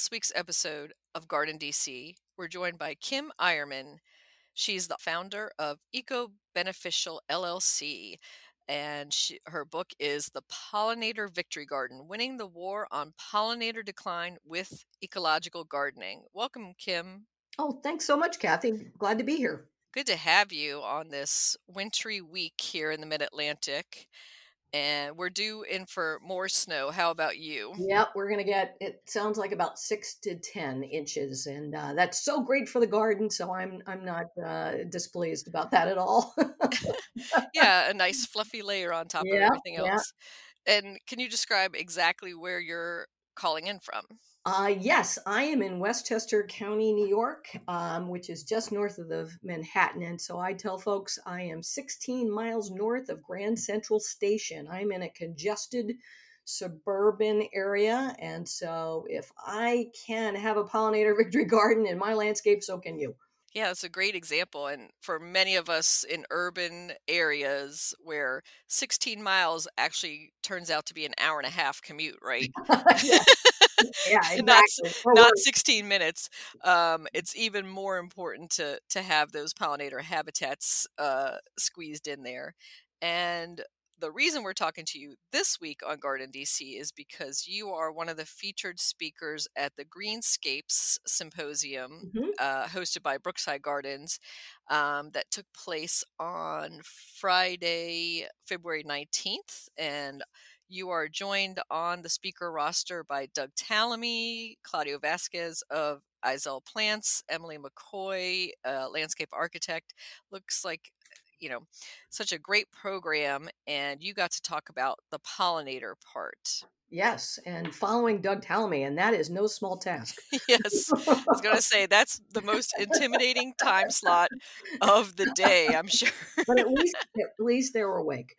This week's episode of Garden DC, we're joined by Kim Eierman. She's the founder of Eco Beneficial LLC, and she, her book is The Pollinator Victory Garden Winning the War on Pollinator Decline with Ecological Gardening. Welcome, Kim. Oh, thanks so much, Kathy. Glad to be here. Good to have you on this wintry week here in the mid Atlantic and we're due in for more snow. How about you? Yep, we're going to get, it sounds like about six to 10 inches. And uh, that's so great for the garden. So I'm, I'm not uh, displeased about that at all. yeah, a nice fluffy layer on top of everything else. And can you describe exactly where you're calling in from? Uh, yes, I am in Westchester County, New York, um, which is just north of the Manhattan. And so I tell folks I am 16 miles north of Grand Central Station. I'm in a congested suburban area. And so if I can have a pollinator victory garden in my landscape, so can you. Yeah, it's a great example. And for many of us in urban areas where 16 miles actually turns out to be an hour and a half commute, right? yeah, exactly. not, not 16 minutes. Um, it's even more important to to have those pollinator habitats uh, squeezed in there. And the reason we're talking to you this week on Garden DC is because you are one of the featured speakers at the Greenscapes Symposium mm-hmm. uh, hosted by Brookside Gardens um, that took place on Friday, February 19th. And you are joined on the speaker roster by Doug Tallamy, Claudio Vasquez of Izel Plants, Emily McCoy, uh, landscape architect. Looks like you know, such a great program, and you got to talk about the pollinator part. Yes, and following Doug Tallamy, and that is no small task. yes, I was going to say that's the most intimidating time slot of the day. I'm sure, but at least at least they're awake.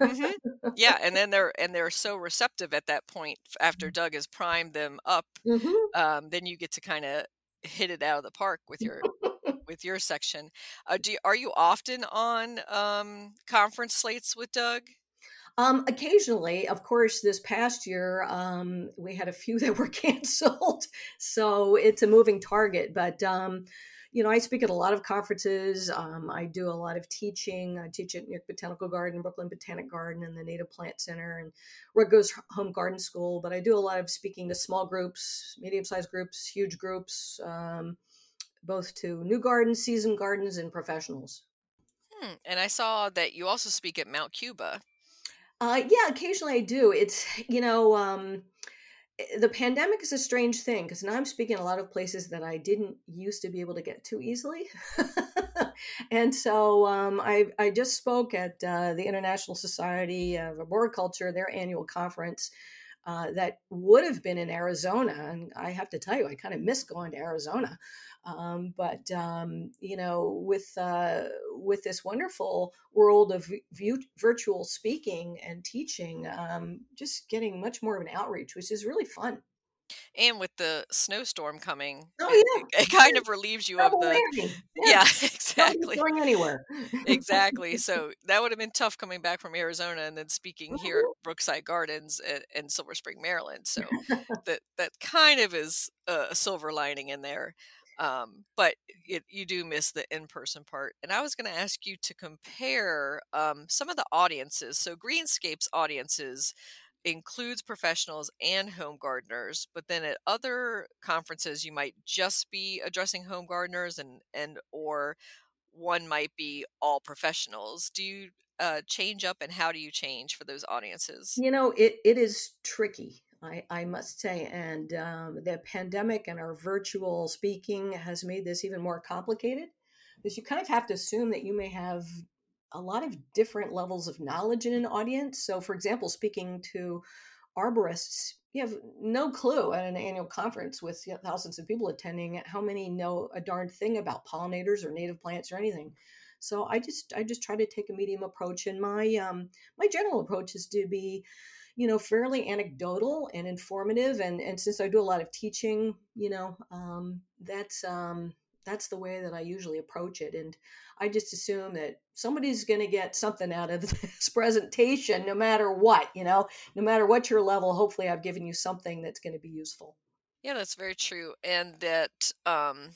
mm-hmm. Yeah, and then they're and they're so receptive at that point after mm. Doug has primed them up. Mm-hmm. Um, then you get to kind of hit it out of the park with your with your section. Uh, do are you often on um, conference slates with Doug? Um, occasionally, of course, this past year um, we had a few that were canceled, so it's a moving target. But um, you know, I speak at a lot of conferences. Um, I do a lot of teaching. I teach at New York Botanical Garden, Brooklyn Botanic Garden, and the Native Plant Center, and Rutgers Home Garden School. But I do a lot of speaking to small groups, medium-sized groups, huge groups. Both to new gardens, season gardens, and professionals. Hmm. And I saw that you also speak at Mount Cuba. Uh, yeah, occasionally I do. It's, you know, um, eh, the pandemic is a strange thing because now I'm speaking a lot of places that I didn't used to be able to get to easily. and so um, I, I just spoke at uh, the International Society of Arboriculture, their annual conference. Uh, that would have been in Arizona. And I have to tell you, I kind of miss going to Arizona. Um, but um, you know, with uh, with this wonderful world of v- virtual speaking and teaching, um, just getting much more of an outreach, which is really fun. And with the snowstorm coming, oh it, yeah, it, kind of relieves you of the yeah, yeah exactly going anywhere exactly. So that would have been tough coming back from Arizona and then speaking mm-hmm. here at Brookside Gardens in Silver Spring, Maryland. So that that kind of is a silver lining in there. Um, but it, you do miss the in-person part. And I was going to ask you to compare um, some of the audiences. So Greenscapes audiences includes professionals and home gardeners, but then at other conferences you might just be addressing home gardeners and and or one might be all professionals. Do you uh, change up and how do you change for those audiences? You know, it, it is tricky. I, I must say. And um, the pandemic and our virtual speaking has made this even more complicated because you kind of have to assume that you may have a lot of different levels of knowledge in an audience. So, for example, speaking to arborists, you have no clue at an annual conference with thousands of people attending how many know a darn thing about pollinators or native plants or anything. So I just I just try to take a medium approach, and my um, my general approach is to be, you know, fairly anecdotal and informative. And and since I do a lot of teaching, you know, um, that's um, that's the way that I usually approach it. And I just assume that somebody's going to get something out of this presentation, no matter what, you know, no matter what your level. Hopefully, I've given you something that's going to be useful. Yeah, that's very true. And that um,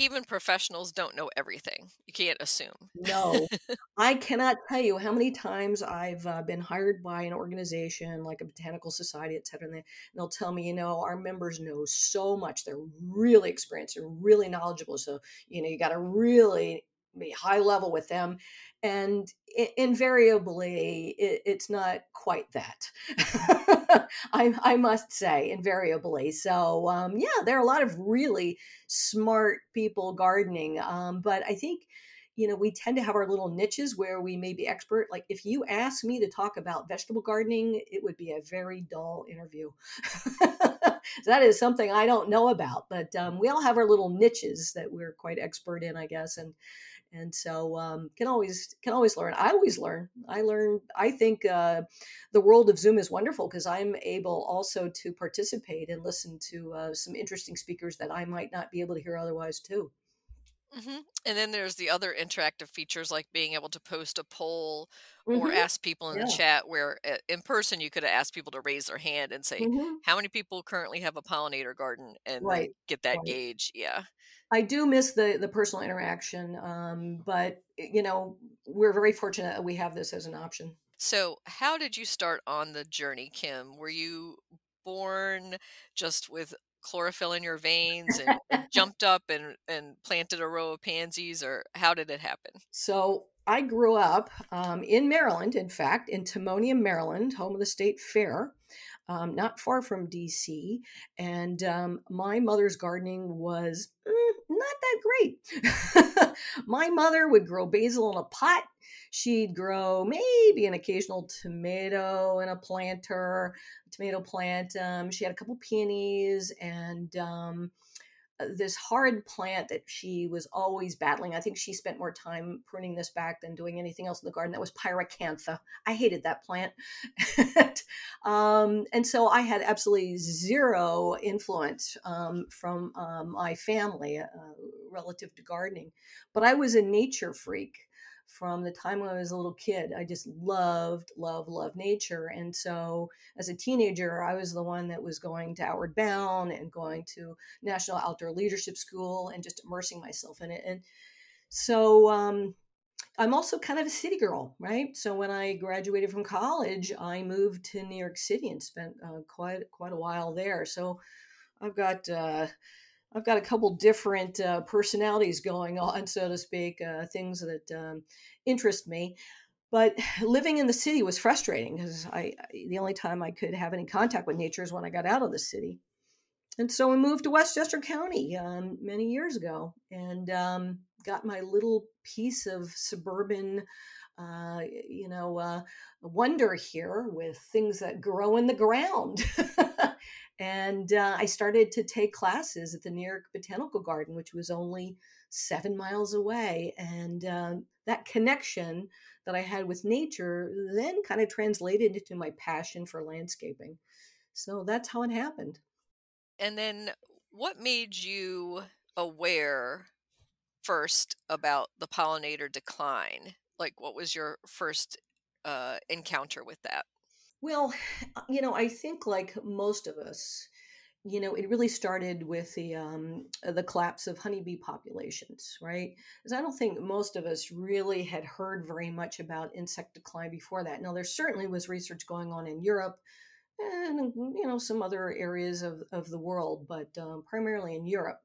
even professionals don't know everything. You can't assume. No. I cannot tell you how many times I've uh, been hired by an organization like a botanical society, et cetera, and, they, will tell me, you know, our members know so much. They're really experienced, they're really knowledgeable. So, you know, you got to really be high level with them and invariably it, it's not quite that. I, I, must say invariably. So um, yeah there are a lot of really smart people gardening um, but i think you know we tend to have our little niches where we may be expert. Like if you ask me to talk about vegetable gardening it would be a very dull interview. That is something i don't know about but um, we all have our little niches that we're quite expert in i guess and and so um, can always can always learn. I always learn. I learn i think uh, the world of zoom is wonderful because i'm able also to participate and listen to uh, some interesting speakers that i might not be able to hear otherwise too hmm And then there's the other interactive features like being able to post a poll or hmm ask people in the chat where uh, in person you could ask people to raise their hand and say, hmm how many people currently have a pollinator garden? And right get that right gauge. Yeah. I do miss the the personal interaction, um, but you know we're very fortunate that we have this as an option. So, how did you start on the journey, Kim? Were you born just with chlorophyll in your veins and, and jumped up and, and planted a row of pansies, or how did it happen? So I grew up um, in Maryland, in fact, in Timonium, Maryland, home of the state fair, um, not far from DC. And um, my mother's gardening was mm, not that great. my mother would grow basil in a pot. She'd grow maybe an occasional tomato in a planter, tomato plant. Um, she had a couple peonies and um, uh, this hard plant that she was always battling. I think she spent more time pruning this back than doing anything else in the garden. That was pyracantha. I hated that plant. um, and so I had absolutely zero influence um, from um, my family uh, relative to gardening. But I was a nature freak from the time I was a little kid. I just loved, loved, loved nature. And so as a teenager, I was the one that was going to Outward Bound and going to National Outdoor Leadership School and just immersing myself in it. And so um, I'm also kind of a city girl, right? So when I graduated from college, I moved to New York City and spent uh, quite quite a while there. So I've got uh, I've got a couple different uh, personalities going on, so to speak, uh, things that um, interest me. But living in the city was frustrating because I, I, the only time I could have any contact with nature is when I got out of the city. And so I moved to Westchester County um, many years ago and um, got my little piece of suburban, uh, you know, uh, wonder here with things that grow in the ground. And uh, I started to take classes at the New York Botanical Garden, which was only seven miles away. And um, that connection that I had with nature then kind of translated into my passion for landscaping. So that's how it happened. And then what made you aware first about the pollinator decline? Like, what was your first uh, encounter with that? Well, you know, I think like most of us, you know, it really started with the um, the collapse of honeybee populations, right? Because I don't think most of us really had heard very much about insect decline before that. Now, there certainly was research going on in Europe and you know some other areas of, of the world, but um, primarily in Europe.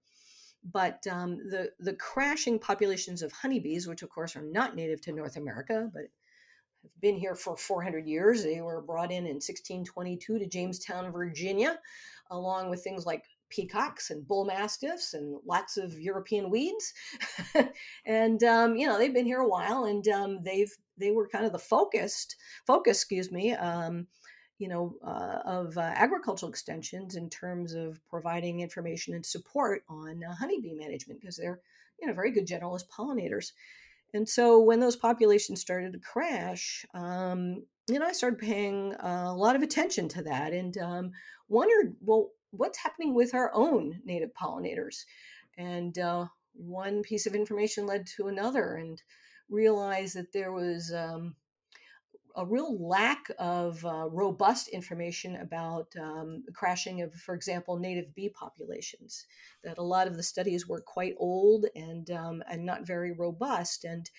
But um, the the crashing populations of honeybees, which of course are not native to North America, but have been here for 400 years. They were brought in in 1622 to Jamestown, Virginia, along with things like peacocks and bull mastiffs and lots of European weeds. and, um, you know, they've been here a while and um, they've they were kind of the focused focus, excuse me, um, you know, uh, of uh, agricultural extensions in terms of providing information and support on uh, honeybee management because they're, you know, very good generalist pollinators. And so when those populations started to crash, um, you know, I started paying a lot of attention to that and um, wondered, well, what's happening with our own native pollinators? And uh, one piece of information led to another, and realized that there was um, a real lack of uh, robust information about um, crashing of, for example, native bee populations. That a lot of the studies were quite old and um, and not very robust, and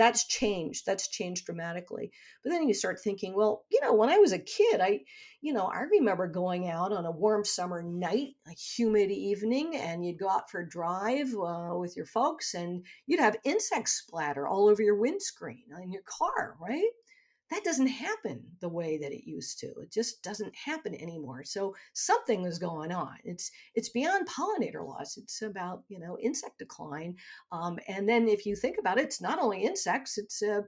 that's changed. That's changed dramatically. But then you start thinking, well, you know, when I was a kid, I, you know, I remember going out on a warm summer night, a humid evening, and you'd go out for a drive uh, with your folks, and you'd have insect splatter all over your windscreen in your car, right? That doesn't happen the way that it used to it just doesn't happen anymore so something is going on it's it's beyond pollinator loss it's about you know insect decline um, and then if you think about it it's not only insects it's uh,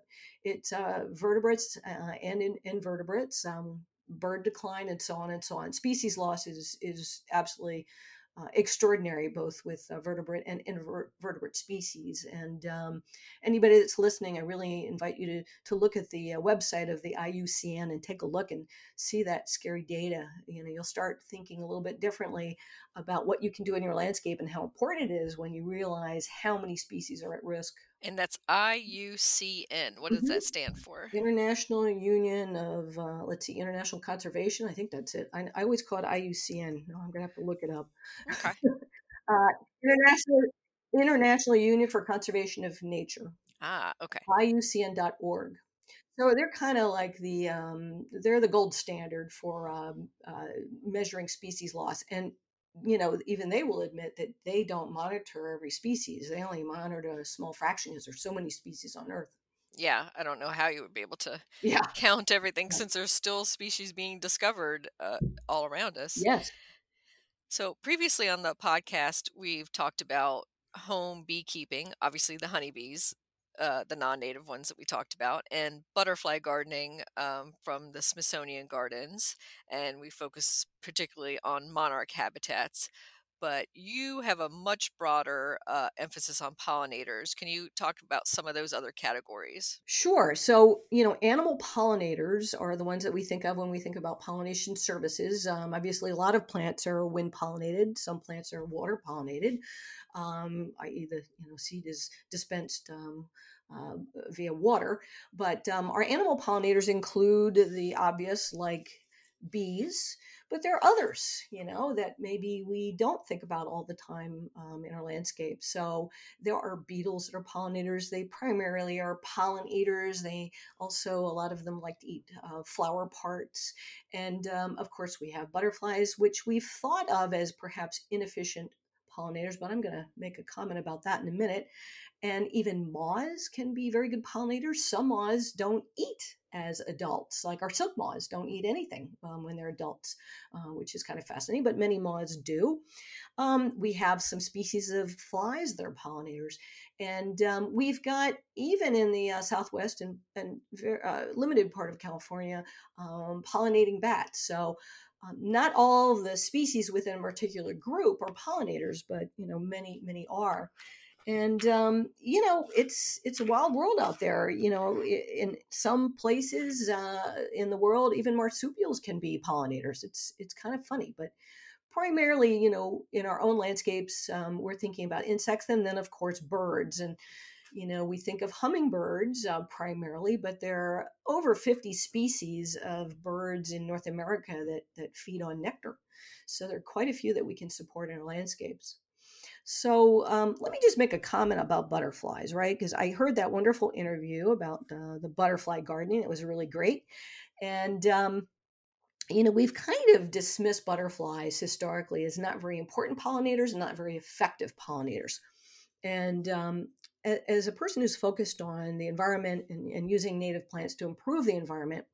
it's uh, vertebrates uh, and in, invertebrates um, bird decline and so on and so on species loss is is absolutely uh, extraordinary, both with uh, vertebrate and invertebrate species. And um, anybody that's listening, I really invite you to to look at the uh, website of the IUCN and take a look and see that scary data. You know, you'll start thinking a little bit differently about what you can do in your landscape and how important it is when you realize how many species are at risk. And that's IUCN. What does mm-hmm. that stand for? International Union of, uh, let's see, International Conservation. I think that's it. I, I always call it IUCN. No, I'm going to have to look it up. Okay. uh, International International Union for Conservation of Nature. Ah, okay. IUCN.org. So they're kind of like the um, they're the gold standard for um, uh, measuring species loss, and you know, even they will admit that they don't monitor every species. They only monitor a small fraction because there's so many species on Earth. Yeah, I don't know how you would be able to yeah. count everything yeah. since there's still species being discovered uh, all around us. Yes. So previously on the podcast, we've talked about home beekeeping, obviously the honeybees, uh, the non-native ones that we talked about, and butterfly gardening um, from the Smithsonian Gardens, and we focus particularly on monarch habitats. But you have a much broader uh, emphasis on pollinators. Can you talk about some of those other categories? Sure. So, you know, animal pollinators are the ones that we think of when we think about pollination services. Um, obviously, a lot of plants are wind pollinated. Some plants are water pollinated, um, i.e., the you know seed is dispensed um, uh, via water. But um, our animal pollinators include the obvious, like bees, but there are others, you know, that maybe we don't think about all the time um, in our landscape. So there are beetles that are pollinators. They primarily are pollen eaters. They also, a lot of them like to eat uh, flower parts. And um, of course, we have butterflies, which we've thought of as perhaps inefficient pollinators, but I'm going to make a comment about that in a minute. And even moths can be very good pollinators. Some moths don't eat as adults, like our silk moths don't eat anything um, when they're adults, uh, which is kind of fascinating, but many moths do. Um, we have some species of flies that are pollinators. And um, we've got, even in the uh, Southwest and, and uh, limited part of California, um, pollinating bats. So um, not all of the species within a particular group are pollinators, but you know many many are and um, you know it's it's a wild world out there you know in some places uh, in the world even marsupials can be pollinators. It's it's kind of funny but primarily you know in our own landscapes um, we're thinking about insects and then of course birds. And you know we think of hummingbirds uh, primarily but there are over 50 species of birds in north america that that feed on nectar. So there are quite a few that we can support in our landscapes so um, let me just make a comment about butterflies, right? Because I heard that wonderful interview about uh, the butterfly gardening. It was really great. And, um, you know, we've kind of dismissed butterflies historically as not very important pollinators and not very effective pollinators. And um, as a person who's focused on the environment and, and using native plants to improve the environment,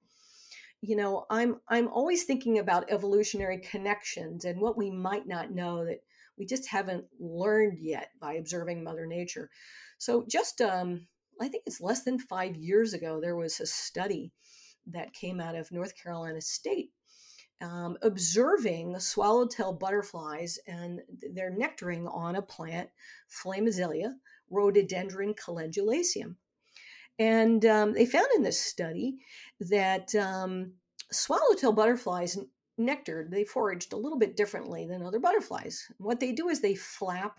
you know i'm i'm always thinking about evolutionary connections and what we might not know that we just haven't learned yet by observing Mother Nature. So, just um, I think it's less than five years ago, there was a study that came out of North Carolina State um, observing swallowtail butterflies and their nectaring on a plant, flame azalea, rhododendron calendulaceum. And um, they found in this study that um, swallowtail butterflies nectared, they foraged a little bit differently than other butterflies. What they do is they flap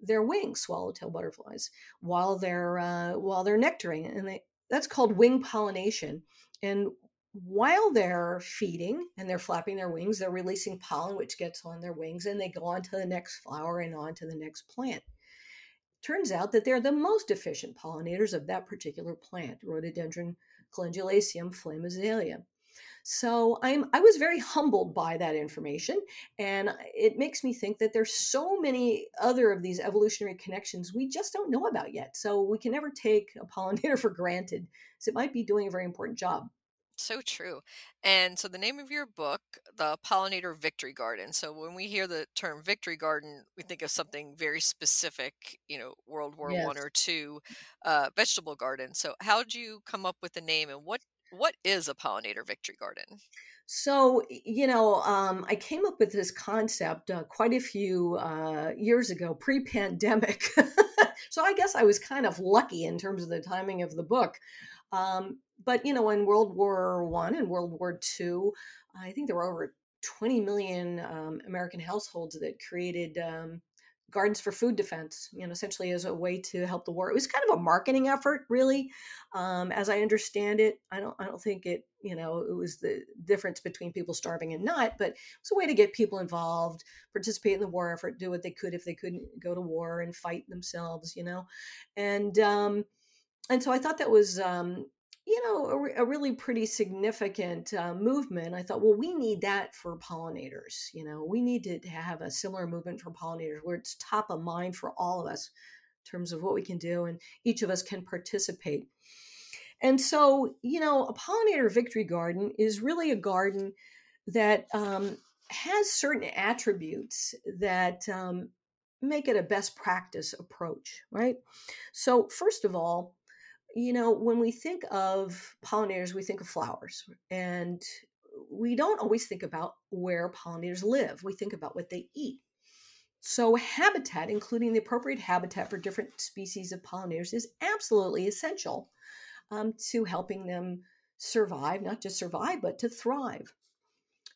their wings, swallowtail butterflies, while they're uh, while they're nectaring, and they, that's called wing pollination. And while they're feeding and they're flapping their wings, they're releasing pollen, which gets on their wings, and they go on to the next flower and on to the next plant. Turns out that they're the most efficient pollinators of that particular plant, Rhododendron calendulaceum flame azalea. So I'm I was very humbled by that information, and it makes me think that there's so many other of these evolutionary connections we just don't know about yet. So we can never take a pollinator for granted, so it might be doing a very important job. So true. And so the name of your book, The Pollinator Victory Garden. So when we hear the term victory garden, we think of something very specific, you know, World War One or two uh, vegetable garden. So how did you come up with the name and what what is a pollinator victory garden? So, you know, um, I came up with this concept uh, quite a few uh, years ago, pre pandemic. so I guess I was kind of lucky in terms of the timing of the book. Um, but, you know, in World War One and World War Two, I think there were over 20 million um, American households that created um, gardens for food defense, you know, essentially as a way to help the war. It was kind of a marketing effort, really, um, as I understand it. I don't, I don't think it, you know, it was the difference between people starving and not, but it's a way to get people involved, participate in the war effort, do what they could if they couldn't go to war and fight themselves, you know, and um, and so I thought that was um, you know a, re- a really pretty significant uh, movement. I thought, well, we need that for pollinators. You know, we need to have a similar movement for pollinators where it's top of mind for all of us in terms of what we can do, and each of us can participate. And so, you know, a pollinator victory garden is really a garden that um, has certain attributes that um, make it a best practice approach, right? So, first of all, you know, when we think of pollinators, we think of flowers, and we don't always think about where pollinators live. We think about what they eat. So, habitat, including the appropriate habitat for different species of pollinators, is absolutely essential um, to helping them survive, not just survive, but to thrive.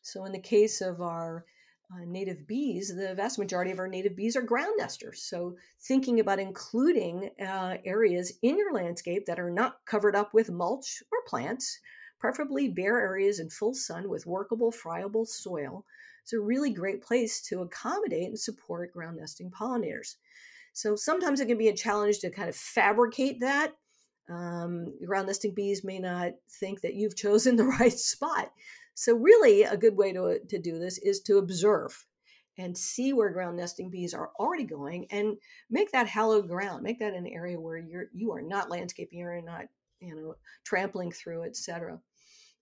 So, in the case of our uh, native bees, the vast majority of our native bees are ground nesters. So, thinking about including uh, areas in your landscape that are not covered up with mulch or plants, preferably bare areas in full sun with workable, friable soil, is a really great place to accommodate and support ground nesting pollinators. So, sometimes it can be a challenge to kind of fabricate that. Um, ground nesting bees may not think that you've chosen the right spot. So, really, a good way to, to do this is to observe and see where ground nesting bees are already going and make that hallowed ground, make that an area where you're you are not landscaping, you're not you know trampling through, etc.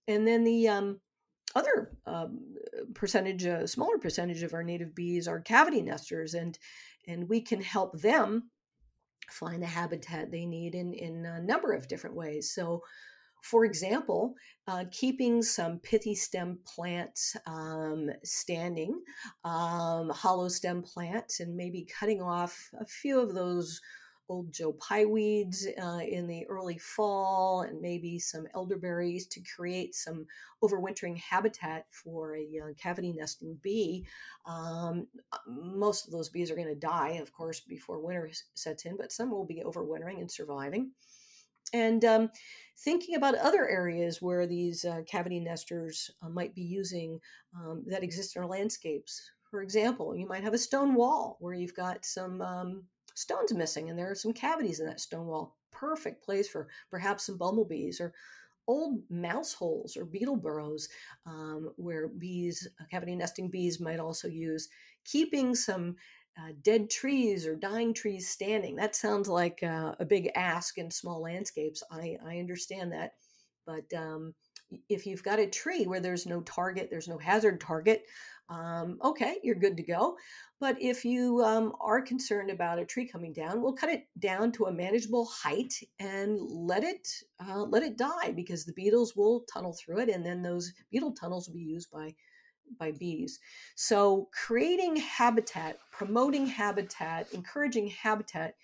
And then the um, other um, percentage, a smaller percentage of our native bees are cavity nesters, and and we can help them find the habitat they need in in a number of different ways. So for example, uh, keeping some pithy stem plants um, standing, um, hollow stem plants, and maybe cutting off a few of those old Joe Pye weeds uh, in the early fall, and maybe some elderberries to create some overwintering habitat for a uh, cavity nesting bee. Um, most of those bees are going to die, of course, before winter sets in, but some will be overwintering and surviving and um, thinking about other areas where these uh, cavity nesters uh, might be using um, that exist in our landscapes. For example, you might have a stone wall where you've got some um, stones missing and there are some cavities in that stone wall. Perfect place for perhaps some bumblebees or old mouse holes or beetle burrows um, where bees, uh, cavity nesting bees, might also use. Keeping some uh, dead trees or dying trees standing. That sounds like uh, a big ask in small landscapes. I, I understand that. But um, if you've got a tree where there's no target, there's no hazard target, um, okay, you're good to go. But if you um, are concerned about a tree coming down, we'll cut it down to a manageable height and let it uh, let it die because the beetles will tunnel through it, and then those beetle tunnels will be used by by bees. So creating habitat, promoting habitat, encouraging habitat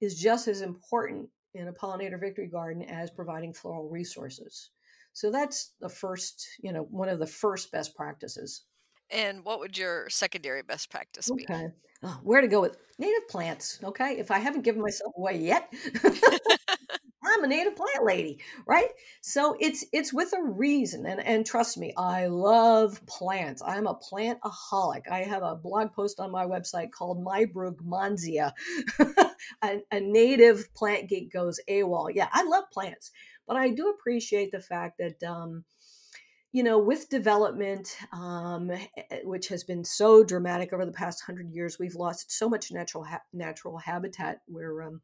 is just as important in a pollinator victory garden as providing floral resources. So that's the first, you know, one of the first best practices. And what would your secondary best practice be? Okay. Oh, where to go with native plants? Okay. If I haven't given myself away yet, I'm a native plant lady, right? So it's it's with a reason, and and trust me, I love plants. I'm a plantaholic. I have a blog post on my website called My Brugmansia. a, a native plant geek goes AWOL. Yeah, I love plants, but I do appreciate the fact that. Um, you know, with development, um, eh, eh, which has been so dramatic over the past hundred years, we've lost so much natural ha- natural habitat where um,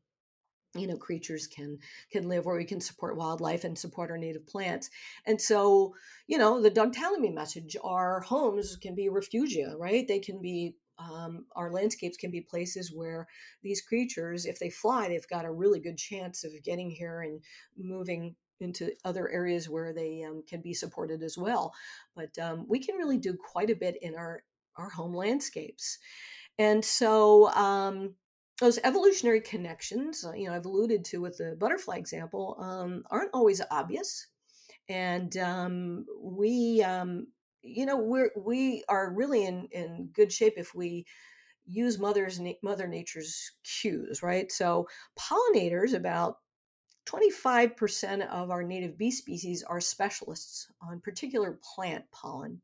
you know creatures can can live where we can support wildlife and support our native plants. And so you know the doug tallamy message our homes can be refugia right? They can be um, our landscapes can be places where these creatures if they fly they've got a really good chance of getting here and moving into other areas where they um, can be supported as well. But um, we can really do quite a bit in our our home landscapes. And so um, those evolutionary connections, uh, you know, I've alluded to with the butterfly example, um, aren't always obvious, and um, we, um, you know, we're we are really in in good shape if we use mother's mother nature's cues, right? So pollinators, about 25% of our native bee species are specialists on particular plant pollen.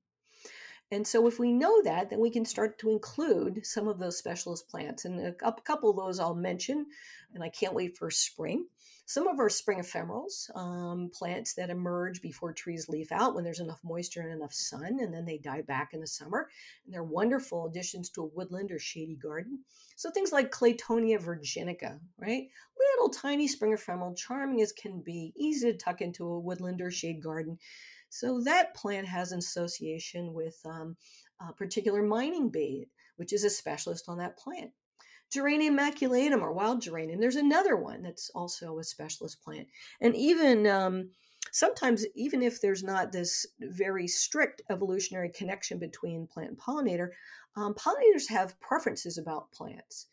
And so, if we know that, then we can start to include some of those specialist plants. And a couple of those I'll mention, and I can't wait for spring. Some of our spring ephemerals, um, plants that emerge before trees leaf out when there's enough moisture and enough sun, and then they die back in the summer. And they're wonderful additions to a woodland or shady garden. So things like Claytonia virginica, right? Little tiny spring ephemeral, charming as can be, easy to tuck into a woodland or shade garden so that plant has an association with um, a particular mining bee, which is a specialist on that plant. Geranium maculatum or wild geranium, there's another one that's also a specialist plant. And even um, sometimes, even if there's not this very strict evolutionary connection between plant and pollinator, um, pollinators have preferences about plants.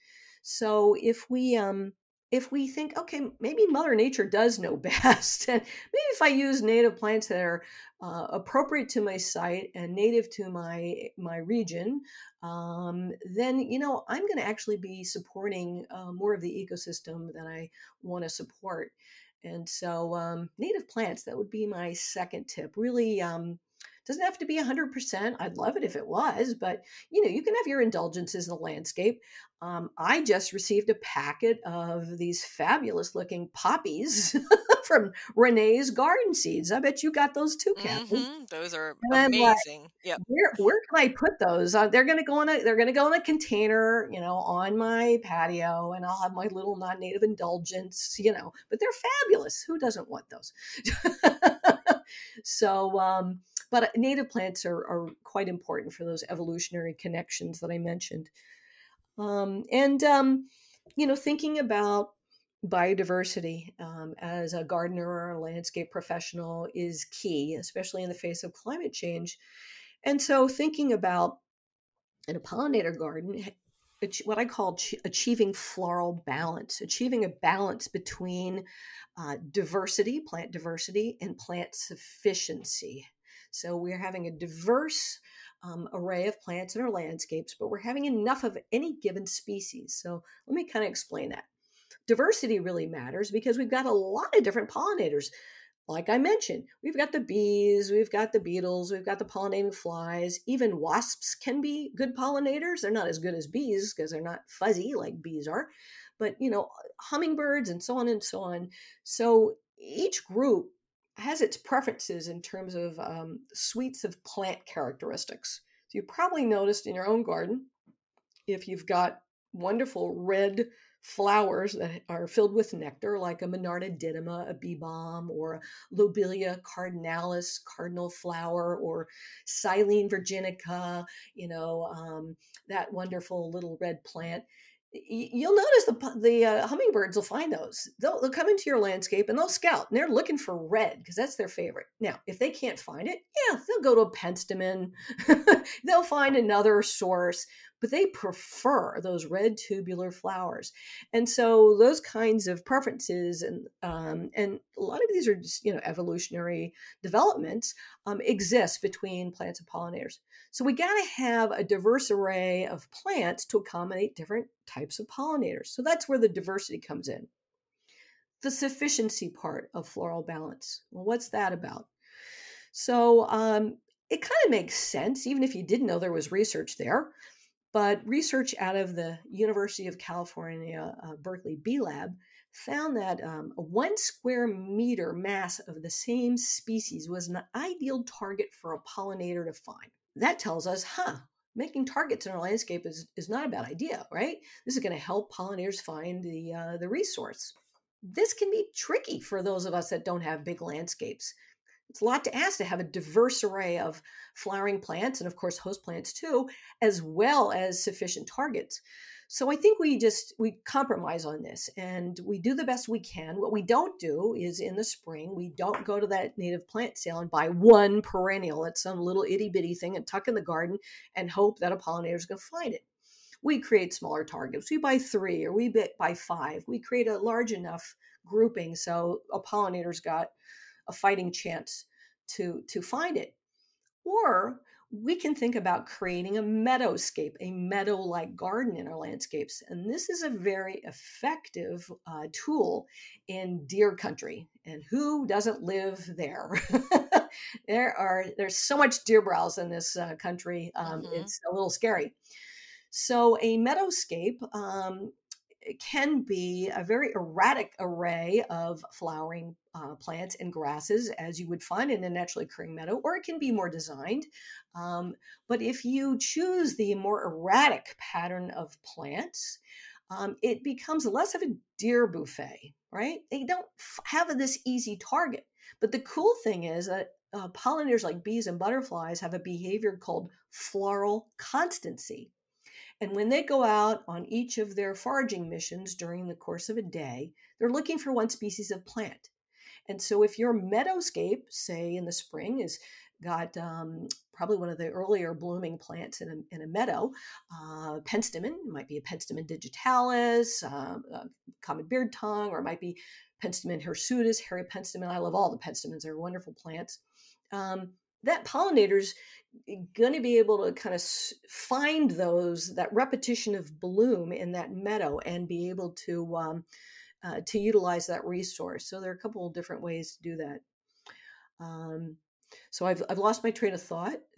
So if we um, if we think, okay, maybe Mother Nature does know best, and maybe if I use native plants that are uh, appropriate to my site and native to my my region, um, then you know I'm going to actually be supporting uh, more of the ecosystem that I want to support. And so, um, native plants that would be my second tip. Really. Um, doesn't have to be 100%. I'd love it if it was, but you know, you can have your indulgences in the landscape. Um, I just received a packet of these fabulous looking poppies from Renee's Garden Seeds. I bet you got those too, Kathy. Mm-hmm. Those are and amazing. Like, yeah. Where where can I put those? Uh, they're going to go in a they're going to go in a container, you know, on my patio, and I'll have my little non-native indulgence, you know. But they're fabulous. Who doesn't want those? so um, but uh, native plants are, are quite important for those evolutionary connections that I mentioned. Um, and, um, you know, thinking about biodiversity um, as a gardener or a landscape professional is key, especially in the face of climate change. And so, thinking about in a pollinator garden, what I call achieving floral balance, achieving a balance between uh, diversity, plant diversity, and plant sufficiency. So we're having a diverse um, array of plants in our landscapes, but we're having enough of any given species. So let me kind of explain that. Diversity really matters because we've got a lot of different pollinators. Like I mentioned, we've got the bees, we've got the beetles, we've got the pollinating flies. Even wasps can be good pollinators. They're not as good as bees because they're not fuzzy like bees are, but you know, hummingbirds and so on and so on. So each group has its preferences in terms of um, suites of plant characteristics. So you probably noticed in your own garden, if you've got wonderful red flowers that are filled with nectar, like a Monarda didyma, a bee balm, or Lobelia cardinalis, cardinal flower, or Silene virginica, you know, um, that wonderful little red plant you'll notice the the uh, hummingbirds will find those. They'll, they'll come into your landscape and they'll scout and they're looking for red because that's their favorite. Now, if they can't find it, yeah, they'll go to a penstemon. they'll find another source, but they prefer those red tubular flowers. And so those kinds of preferences and um, and a lot of these are just you know evolutionary developments um, exist between plants and pollinators. So we got to have a diverse array of plants to accommodate different types of pollinators. So that's where the diversity comes in. The sufficiency part of floral balance. Well, what's that about? So um, it kind of makes sense, even if you didn't know there was research there. But research out of the University of California, uh, Berkeley Bee Lab found that um, a one square meter mass of the same species was an ideal target for a pollinator to find. That tells us, huh, making targets in our landscape is, is not a bad idea, right? This is going to help pollinators find the, uh, the resource. This can be tricky for those of us that don't have big landscapes it's a lot to ask to have a diverse array of flowering plants and of course host plants too as well as sufficient targets. So i think we just we compromise on this and we do the best we can. What we don't do is in the spring we don't go to that native plant sale and buy one perennial. At some little itty-bitty thing and tuck in the garden and hope that a pollinator is going to find it. We create smaller targets. We buy three or we buy five. We create a large enough grouping so a pollinator's got a fighting chance to to find it or we can think about creating a meadowscape, a meadow like garden in our landscapes. And this is a very effective uh, tool in deer country. And who doesn't live there? there are, there's so much deer browse in this uh, country. Um, mm-hmm. It's a little scary. So, a meadowscape um, can be a very erratic array of flowering uh, plants and grasses as you would find in a naturally occurring meadow, or it can be more designed. Um, but if you choose the more erratic pattern of plants, um, it becomes less of a deer buffet, right? They don't have this easy target. But the cool thing is that uh, pollinators like bees and butterflies have a behavior called floral constancy. And when they go out on each of their foraging missions during the course of a day, they're looking for one species of plant. And so if your meadowscape, say in the spring, is got um, probably one of the earlier blooming plants in a, in a meadow, uh, penstemon, might be a penstemon digitalis, uh, common beard tongue, or it might be penstemon hirsutus, hairy penstemon. I love all the penstemons; they're wonderful plants. Um, that pollinator's going to be able to kind of find those that repetition of bloom in that meadow and be able to um, uh, to utilize that resource. So there are a couple of different ways to do that. Um, so I've I've lost my train of thought.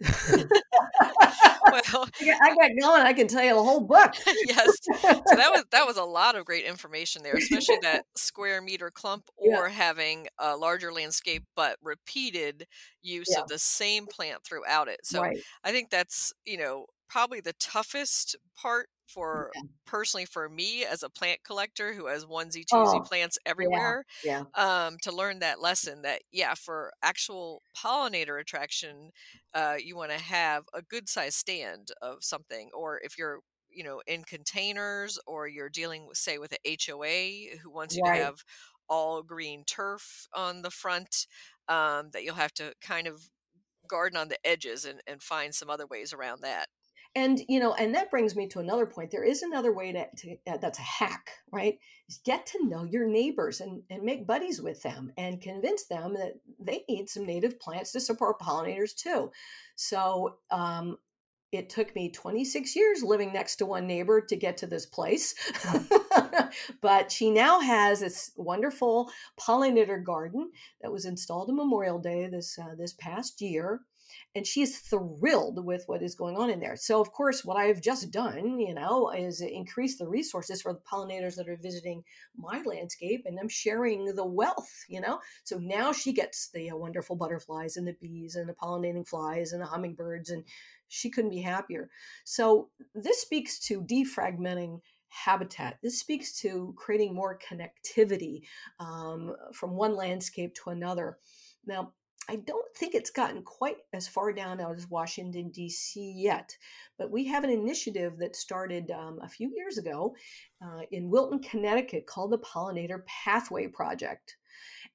well, I got going. I can tell you the whole book. yes. So that was that was a lot of great information there, especially that square meter clump or yeah. having a larger landscape but repeated use yeah. of the same plant throughout it. So right. I think that's you know probably the toughest part for personally for me as a plant collector who has onesie twosie oh, plants everywhere yeah, yeah. Um, to learn that lesson that yeah for actual pollinator attraction uh, you want to have a good size stand of something or if you're you know in containers or you're dealing with say with a HOA who wants you right. to have all green turf on the front um, that you'll have to kind of garden on the edges and, and find some other ways around that and you know and that brings me to another point there is another way to, to uh, that's a hack right? Is get to know your neighbors and, and make buddies with them and convince them that they need some native plants to support pollinators too. So um, it took me 26 years living next to one neighbor to get to this place. but she now has this wonderful pollinator garden that was installed on Memorial Day this uh, this past year and she's thrilled with what is going on in there. So, of course, what I've just done, you know, is increase the resources for the pollinators that are visiting my landscape, and I'm sharing the wealth, you know. So now she gets the uh, wonderful butterflies and the bees and the pollinating flies and the hummingbirds, and she couldn't be happier. So, this speaks to defragmenting habitat. This speaks to creating more connectivity um, from one landscape to another. Now, I don't think it's gotten quite as far down out as Washington, D.C. yet, but we have an initiative that started um, a few years ago uh, in Wilton, Connecticut called the Pollinator Pathway Project.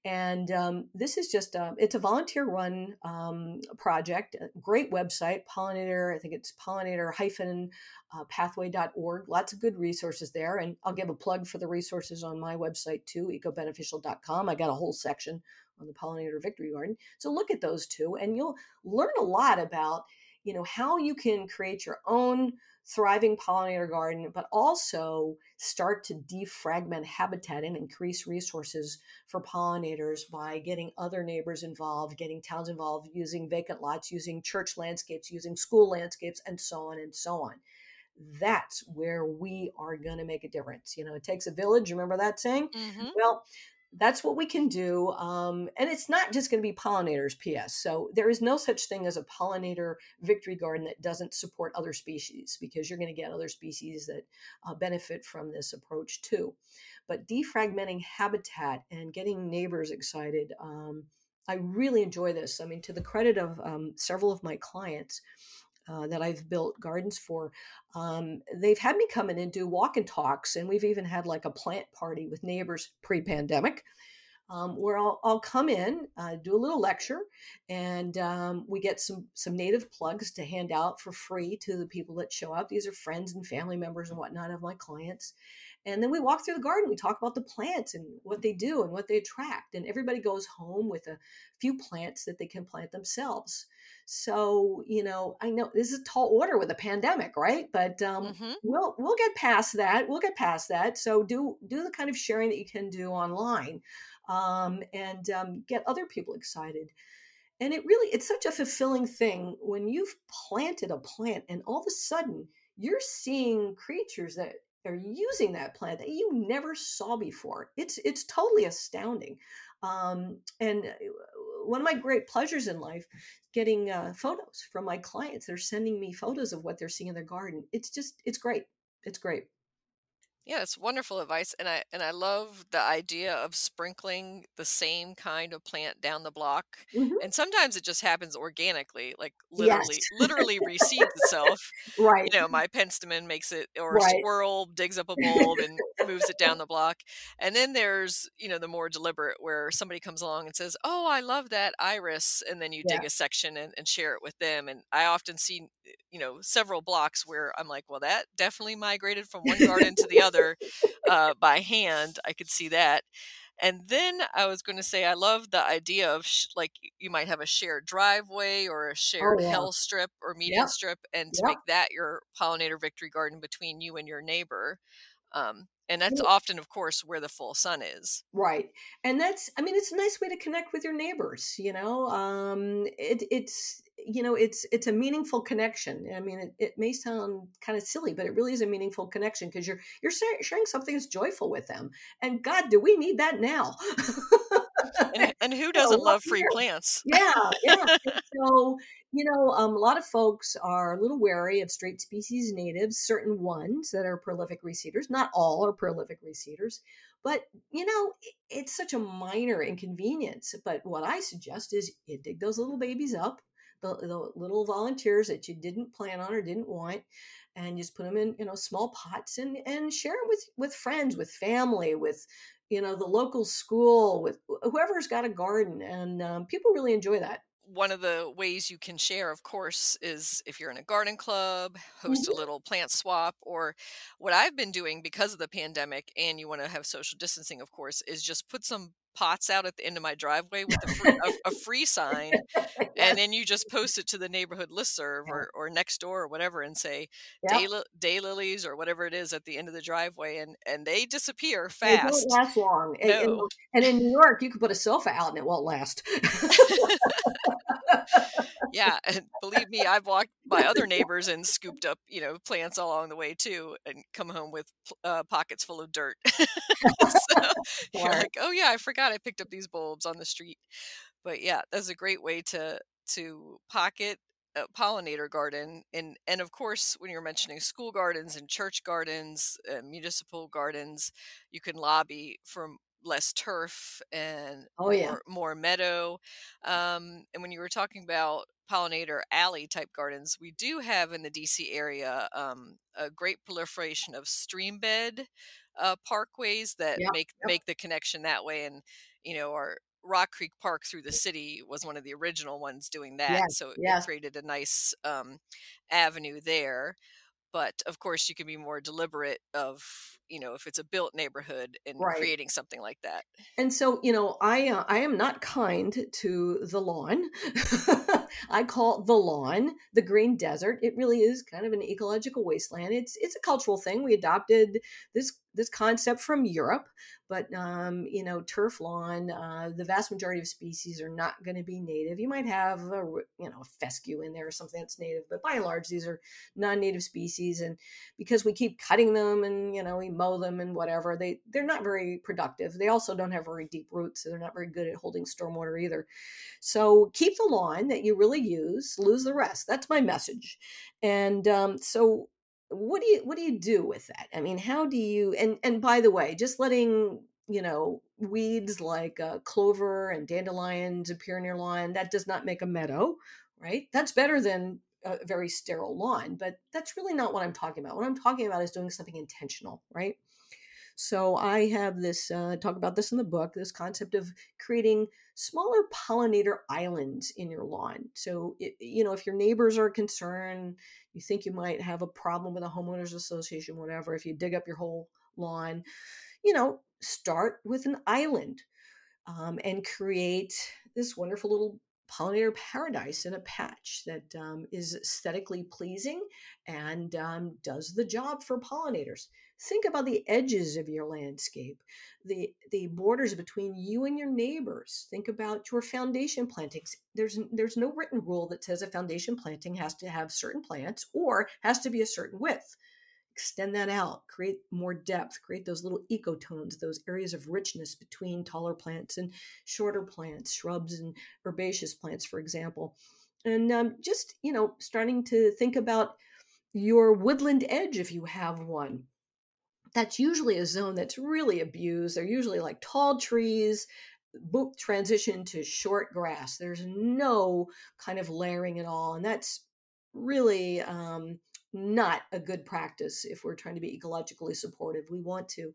And um, this is just a, it's a volunteer run um, project, great website, pollinator, I think it's pollinator hyphen uh. Lots of good resources there. And I'll give a plug for the resources on my website too, ecobeneficial.com. I got a whole section on the pollinator victory garden. So look at those two and you'll learn a lot about, you know, how you can create your own thriving pollinator garden, but also start to defragment habitat and increase resources for pollinators by getting other neighbors involved, getting towns involved, using vacant lots, using church landscapes, using school landscapes, and so on and so on. That's where we are going to make a difference. You know, it takes a village. Remember that saying? Mm-hmm. Well, that's what we can do. Um, and it's not just going to be pollinators, P.S. So there is no such thing as a pollinator victory garden that doesn't support other species because you're going to get other species that uh, benefit from this approach too. But defragmenting habitat and getting neighbors excited, um, I really enjoy this. I mean, to the credit of um, several of my clients, uh, that I've built gardens for, um, they've had me come in and do walk and talks. And we've even had like a plant party with neighbors pre pandemic. Um, where I'll, I'll, come in, uh, do a little lecture, and um, we get some some native plugs to hand out for free to the people that show up. These are friends and family members and whatnot of my clients. And then we walk through the garden. We talk about the plants and what they do and what they attract. And everybody goes home with a few plants that they can plant themselves. So, you know, I know this is a tall order with a pandemic, right? But um, mm-hmm. we'll we'll get past that. We'll get past that. So do do the kind of sharing that you can do online, um, and um, get other people excited. And it really it's such a fulfilling thing when you've planted a plant and all of a sudden you're seeing creatures that are using that plant that you never saw before. It's it's totally astounding. Um, and uh, one of my great pleasures in life getting uh, photos from my clients. They're sending me photos of what they're seeing in their garden. It's just it's great. It's great yeah, it's wonderful advice, and I and I love the idea of sprinkling the same kind of plant down the block. Mm-hmm. And sometimes it just happens organically, like literally, yes. literally reseeds itself. Right. You know, my penstemon makes it, or right. a squirrel digs up a bulb and moves it down the block. And then there's you know the more deliberate where somebody comes along and says, "Oh, I love that iris," and then you yeah. dig a section and, and share it with them. And I often see you know several blocks where I'm like, well, that definitely migrated from one garden to the other uh, by hand. I could see that. And then I was going to say, I love the idea of sh- like you might have a shared driveway or a oh, shared oh, yeah. hell strip or median strip, and to make that your pollinator victory garden between you and your neighbor. Um, and that's often of course where the full sun is right and that's i mean it's a nice way to connect with your neighbors you know um it, it's you know it's it's a meaningful connection i mean it, it may sound kind of silly but it really is a meaningful connection because you're you're sharing something that's joyful with them and god do we need that now and, and, who doesn't love free plants yeah yeah so you know, um, a lot of folks are a little wary of straight species natives, certain ones that are prolific reseeders. Not all are prolific reseeders, but you know, it's such a minor inconvenience. But what I suggest is you dig those little babies up, the, the little volunteers that you didn't plan on or didn't want, and just put them in, you know, small pots and and share them with with friends, with family, with you know the local school, with whoever's got a garden, and um, people really enjoy that one of the ways you can share, of course, is if you're in a garden club, host mm-hmm. a little plant swap, or what I've been doing because of the pandemic, and you want to have social distancing, of course, is just put some pots out at the end of my driveway with a free, a, a free sign, yes. and then you just post it to the neighborhood listserv yeah. or, or next door or whatever, and say yeah. day, day lilies or whatever it is at the end of the driveway, and and they disappear fast. They don't last long. No. And, and, and in New York, you could put a sofa out and it won't last. yeah, and believe me, I've walked by other neighbors and scooped up, you know, plants along the way too, and come home with uh, pockets full of dirt. so you're like, oh yeah, I forgot I picked up these bulbs on the street. But yeah, that's a great way to to pocket a pollinator garden and and of course when you're mentioning school gardens and church gardens uh, municipal gardens you can lobby for less turf and Oh yeah. more more meadow um, and when you were talking about pollinator alley type gardens we do have in the dc area um, a great proliferation of stream bed uh, parkways that Yep. make Yep. make the connection that way and you know our Rock Creek Park through the city was one of the original ones doing that, Yes. so it Yes. created a nice um, avenue there. But of course, you can be more deliberate of you know if it's a built neighborhood and Right. creating something like that. And so, you know, I uh, I am not kind to the lawn. I call the lawn the green desert. It really is kind of an ecological wasteland. It's it's a cultural thing. We adopted this this concept from Europe, but um, you know, turf lawn. Uh, the vast majority of species are not going to be native. You might have a you know a fescue in there or something that's native, but by and large, these are non-native species. And because we keep cutting them and you know we mow them and whatever, they they're not very productive. They also don't have very deep roots, so they're not very good at holding stormwater either. So keep the lawn that you really use, lose the rest. That's my message. And um, so what do you what do you do with that? I mean, how do you and and by the way, just letting you know weeds like uh, clover and dandelions appear in your lawn that does not make a meadow, right? That's better than a very sterile lawn, but that's really not what I'm talking about. What I'm talking about is doing something intentional, right? So I have this uh, talk about this in the book. This concept of creating smaller pollinator islands in your lawn. So it, you know, if your neighbors are concerned, you think you might have a problem with a homeowners association, whatever. If you dig up your whole lawn, you know, start with an island um, and create this wonderful little pollinator paradise in a patch that um, is aesthetically pleasing and um, does the job for pollinators. Think about the edges of your landscape, the the borders between you and your neighbors. Think about your foundation plantings. There's there's no written rule that says a foundation planting has to have certain plants or has to be a certain width extend that out, create more depth, create those little ecotones, those areas of richness between taller plants and shorter plants, shrubs and herbaceous plants, for example. And um, just, you know, starting to think about your woodland edge if you have one. That's usually a zone that's really abused. They're usually like tall trees, boop, transition to short grass. There's no kind of layering at all. And that's really um, not a good practice if we're trying to be ecologically supportive. We want to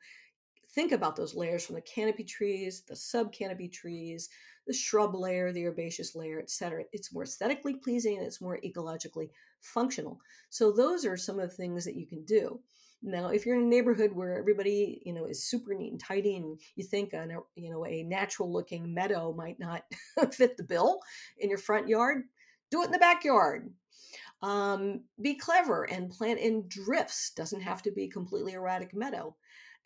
think about those layers from the canopy trees, the sub canopy trees, the shrub layer, the herbaceous layer, etc. It's more aesthetically pleasing and it's more ecologically functional. So those are some of the things that you can do. Now, if you're in a neighborhood where everybody, you know, is super neat and tidy, and you think, a, you know, a natural-looking meadow might not fit the bill in your front yard, do it in the backyard. Um, be clever and plant in drifts doesn't have to be completely erratic meadow.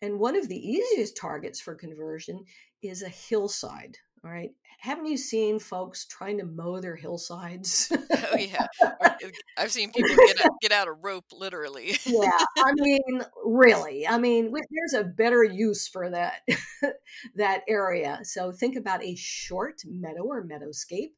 And one of the easiest targets for conversion is a hillside all right haven't you seen folks trying to mow their hillsides oh yeah, I've seen people get out, get out a rope literally. yeah i mean really i mean there's a better use for that that area so think about a short meadow or meadowscape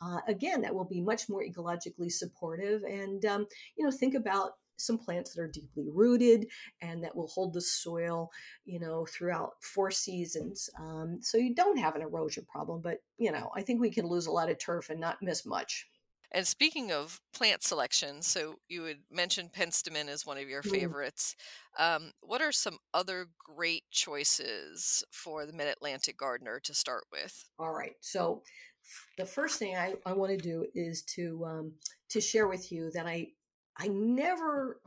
uh, again, that will be much more ecologically supportive. And, um, you know, think about some plants that are deeply rooted and that will hold the soil, you know, throughout four seasons. Um, so you don't have an erosion problem. But, you know, I think we can lose a lot of turf and not miss much. And speaking of plant selection, so you had mentioned penstemon as one of your Mm. favorites. Um, what are some other great choices for the Mid Atlantic gardener to start with? All right. So the first thing I, I want to do is to um, to share with you that I I never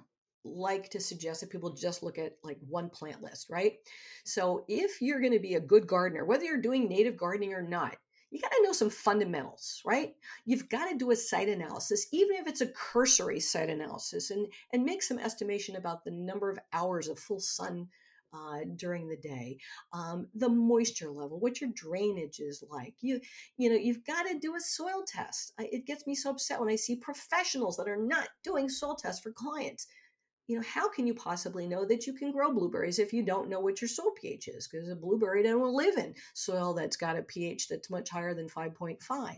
like to suggest that people just look at like one plant list, right? So if you're going to be a good gardener, whether you're doing native gardening or not, you got to know some fundamentals, right? You've got to do a site analysis, even if it's a cursory site analysis, and and make some estimation about the number of hours of full sun uh, during the day, um, the moisture level, what your drainage is like. You, you know, you've got to do a soil test. I, it gets me so upset when I see professionals that are not doing soil tests for clients. you know, how can you possibly know that you can grow blueberries if you don't know what your soil pH is? Because a blueberry doesn't live in soil that's got a pH that's much higher than 5.5.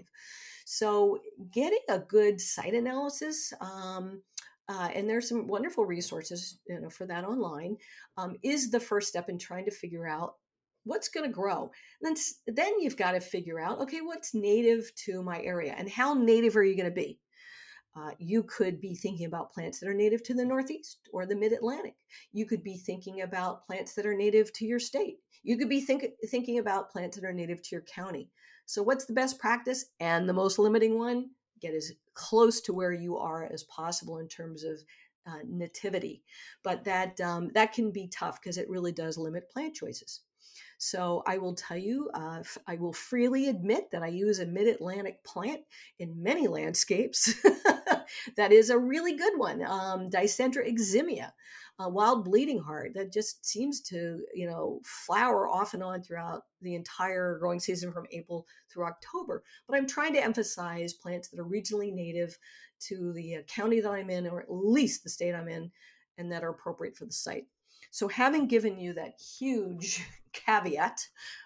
So, getting a good site analysis, um, uh, and there's some wonderful resources, you know, for that online, um, is the first step in trying to figure out what's going to grow. And then, then you've got to figure out, okay, what's native to my area, and how native are you going to be? Uh, you could be thinking about plants that are native to the Northeast or the Mid Atlantic. You could be thinking about plants that are native to your state. You could be think, thinking about plants that are native to your county. So, what's the best practice and the most limiting one? Get as close to where you are as possible in terms of uh, nativity. But that um, that can be tough because it really does limit plant choices. So I will tell you, uh, I will freely admit that I use a mid Atlantic plant in many landscapes. that is a really good one, um, Dicentra eximia. Wild bleeding heart that just seems to you know flower off and on throughout the entire growing season from april through october but i'm trying to emphasize plants that are regionally native to the uh, county that i'm in or at least the state i'm in and that are appropriate for the site so, having given you that huge caveat,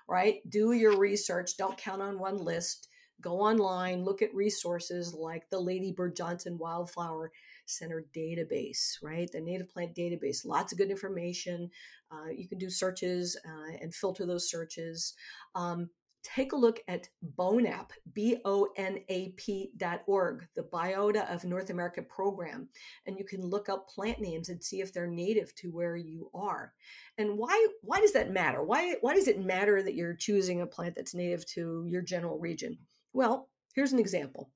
right? Do your research, don't count on one list. Go online, look at resources like the Lady Bird Johnson Wildflower Center database, right? The native plant database, lots of good information. Uh, you can do searches uh, and filter those searches. Um, take a look at BONAP, B O N A P dot org, the Biota of North America program. And you can look up plant names and see if they're native to where you are. And why why does that matter? Why why does it matter that you're choosing a plant that's native to your general region? Well, here's an example.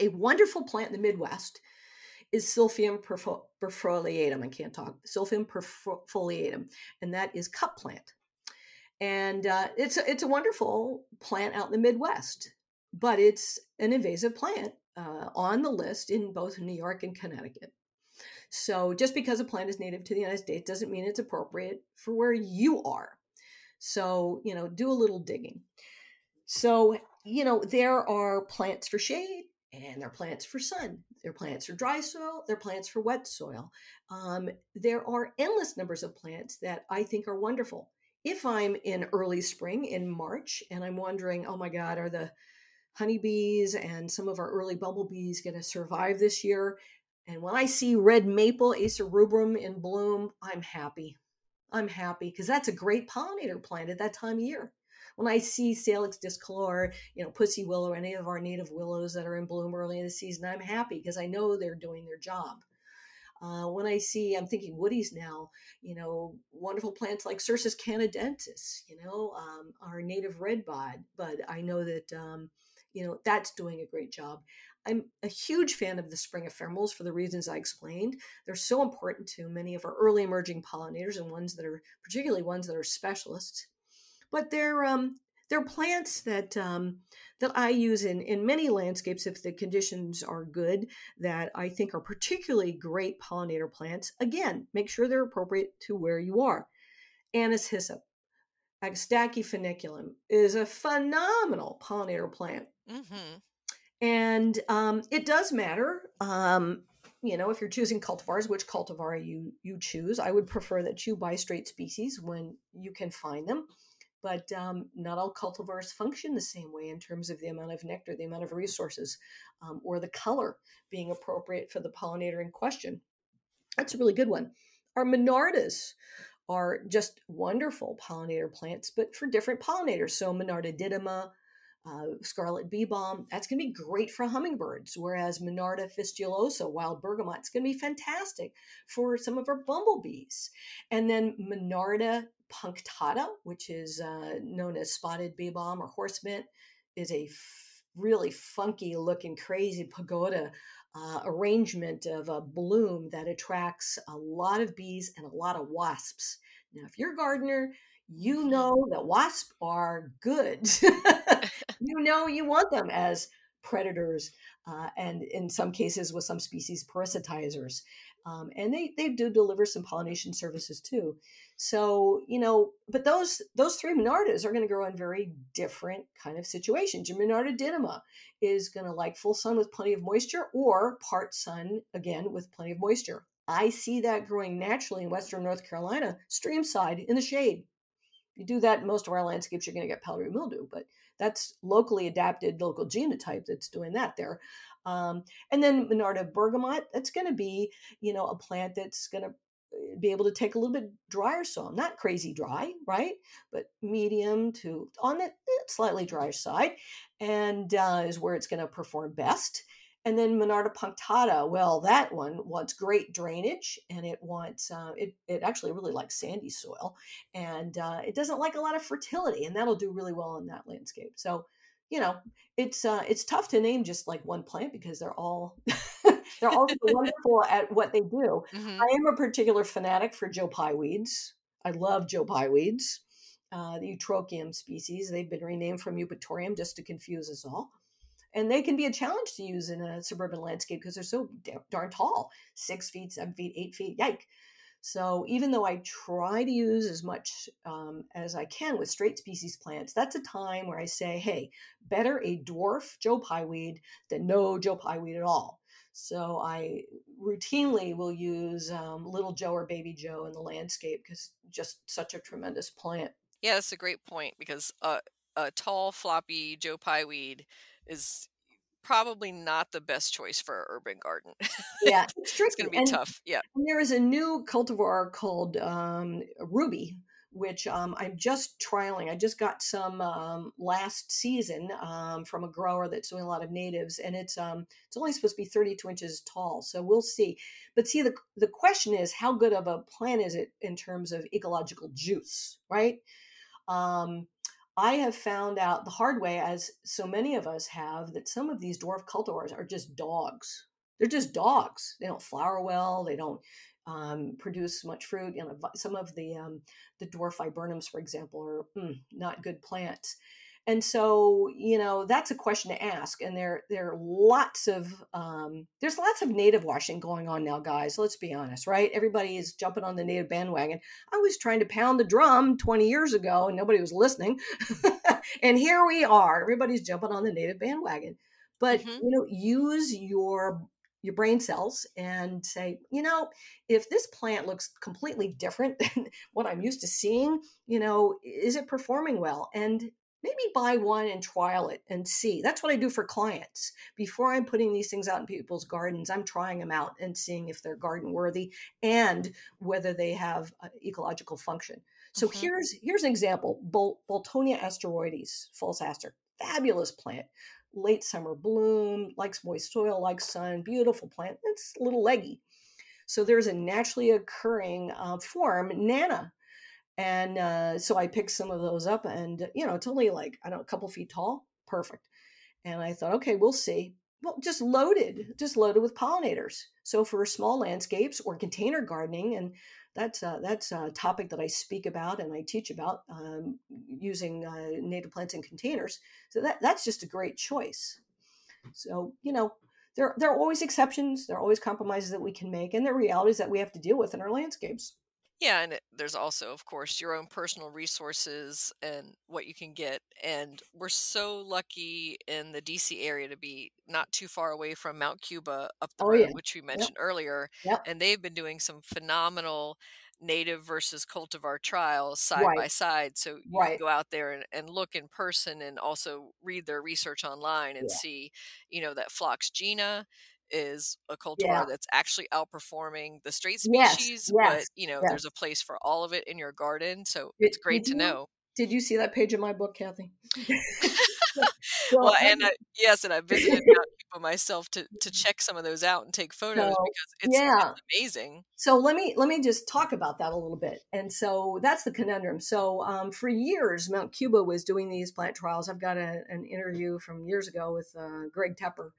A wonderful plant in the Midwest is Silphium perfoliatum. I can't talk. Silphium perfoliatum, and that is cup plant and uh, it's a, it's a wonderful plant out in the Midwest, but it's an invasive plant uh, on the list in both New York and Connecticut. So just because a plant is native to the United States doesn't mean it's appropriate for where you are. So you know, do a little digging. So you know, there are plants for shade and there are plants for sun. There are plants for dry soil. There are plants for wet soil. Um, there are endless numbers of plants that I think are wonderful if I'm in early spring in March and I'm wondering, oh my God, are the honeybees and some of our early bumblebees going to survive this year? And when I see red maple acer rubrum in bloom, I'm happy. I'm happy because that's a great pollinator plant at that time of year. When I see Salix discolor, you know, pussy willow, any of our native willows that are in bloom early in the season, I'm happy because I know they're doing their job. Uh, when I see, I'm thinking woodies now, you know, wonderful plants like Cercis canadensis, you know, um, our native red bud, but I know that, um, you know, that's doing a great job. I'm a huge fan of the spring ephemerals for the reasons I explained. They're so important to many of our early emerging pollinators and ones that are particularly ones that are specialists. But they're um, they're plants that um, that I use in in many landscapes if the conditions are good that I think are particularly great pollinator plants. Again, make sure they're appropriate to where you are. Anise hyssop, Agastache foeniculum is a phenomenal pollinator plant. Mm-hmm. And um, it does matter um, you know if you're choosing cultivars which cultivar you you choose i would prefer that you buy straight species when you can find them but um, not all cultivars function the same way in terms of the amount of nectar, the amount of resources, um, or the color being appropriate for the pollinator in question. That's a really good one. Our monardas are just wonderful pollinator plants, but for different pollinators. So Monarda didyma, uh, scarlet bee balm, that's going to be great for hummingbirds. Whereas Monarda fistulosa, wild bergamot, it's going to be fantastic for some of our bumblebees. And then Monarda punctata, which is uh, known as spotted bee balm or horse mint, is a f- really funky looking, crazy pagoda uh, arrangement of a bloom that attracts a lot of bees and a lot of wasps. Now, if you're a gardener, you mm-hmm. know that wasps are good. you know you want them as predators uh, and in some cases with some species parasitizers um, and they they do deliver some pollination services too. So you know, but those those three monardas are going to grow in very different kind of situations. Your monarda didyma is going to like full sun with plenty of moisture, or part sun again with plenty of moisture. I see that growing naturally in Western North Carolina, streamside in the shade. If You do that in most of our landscapes, you're going to get powdery mildew, but that's locally adapted local genotype that's doing that there. Um, and then Monarda bergamot, that's going to be, you know, a plant that's going to eh, be able to take a little bit drier soil, not crazy dry, right? But medium to on the eh, slightly drier side, and uh, is where it's going to perform best. And then Monarda punctata, well, that one wants great drainage and it wants, uh, it, it actually really likes sandy soil and uh, it doesn't like a lot of fertility and that'll do really well in that landscape. So, you know, it's uh, it's tough to name just like one plant because they're all they're all so wonderful at what they do. hmm I am a particular fanatic for Joe Pye weeds. I love Joe Pye weeds, uh, the Eutrochium species. They've been renamed from Eupatorium just to confuse us all and they can be a challenge to use in a suburban landscape because they're so darn tall six feet seven feet eight feet yike so even though i try to use as much um, as i can with straight species plants that's a time where i say hey better a dwarf joe pye weed than no joe pye weed at all. So i routinely will use um, little joe or baby joe in the landscape because just such a tremendous plant. Yeah, that's a great point because uh, a tall, floppy Joe Pye weed is probably not the best choice for an urban garden. yeah it's it's going to be and tough. Yeah. And there is a new cultivar called um, Ruby, which um, I'm just trialing. I just got some um, last season um, from a grower that's doing a lot of natives, and it's um, it's only supposed to be 32 inches tall. So we'll see. But see, the the question is, how good of a plant is it in terms of ecological juice, right? Um, I have found out the hard way, as so many of us have, that some of these dwarf cultivars are just dogs. They're just dogs. They don't flower well. They don't um, produce much fruit. You know, some of the um, the dwarf viburnums, for example, are mm, not good plants. And so, you know, that's a question to ask. And there, there are lots of, um, there's lots of native washing going on now, guys. Let's be honest, right? Everybody is jumping on the native bandwagon. I was trying to pound the drum 20 years ago and nobody was listening. and here we are. Everybody's jumping on the native bandwagon. But, hmm you know, use your your brain cells and say, you know, if this plant looks completely different than what I'm used to seeing, you know, is it performing well? And maybe buy one and trial it and see. That's what I do for clients. Before I'm putting these things out in people's gardens, I'm trying them out and seeing if they're garden worthy and whether they have uh, ecological function. So hmm here's here's an example: Bol- Boltonia asteroides, false aster, fabulous plant, late summer bloom, likes moist soil, likes sun, beautiful plant. It's a little leggy. So there's a naturally occurring uh, form, Nana, and uh, so I picked some of those up, and you know, it's only like I don't know, a couple feet tall, perfect. And I thought, okay, we'll see. Well, just loaded, just loaded with pollinators. So for small landscapes or container gardening, and that's uh, that's a topic that I speak about and I teach about um, using uh, native plants in containers. So that that's just a great choice. So you know, there there are always exceptions. There are always compromises that we can make, and there are realities that we have to deal with in our landscapes. Yeah, and it, there's also, of course, your own personal resources and what you can get. And we're so lucky in the DC area to be not too far away from Mount Cuba up the Oh yeah, road, which we yep, mentioned earlier. yep, And they've been doing some phenomenal native versus cultivar trials side right. by side. So you can go out there and, and look in person and also read their research online and Yeah. see, you know, that Phlox Jeana is a Yeah. cultivar that's actually outperforming the straight Yes. species, but, you know, there's a place for all of it in your garden, so Did it's great to you know. did you see that page in my book, Kathy? Well, and I yes, and I visited Mount Cuba myself to to check some of those out and take photos so because it's yeah. it's amazing. So let me let me just talk about that a little bit. And so that's the conundrum. So um, for years, Mount Cuba was doing these plant trials. I've got a, an interview from years ago with uh, Greg Tepper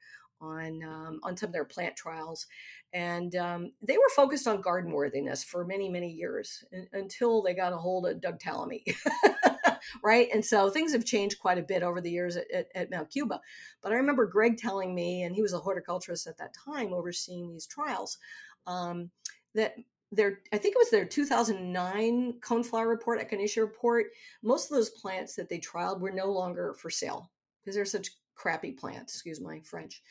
on um, on some of their plant trials, and um, they were focused on garden worthiness for many many years un- until they got a hold of Doug Tallamy. right and so things have changed quite a bit over the years at, at, at mount cuba but i remember greg telling me and he was a horticulturist at that time overseeing these trials um, that their I think it was their 2009 coneflower report, echinacea report. Most of those plants that they trialed were no longer for sale because they're such crappy plants. Excuse my French.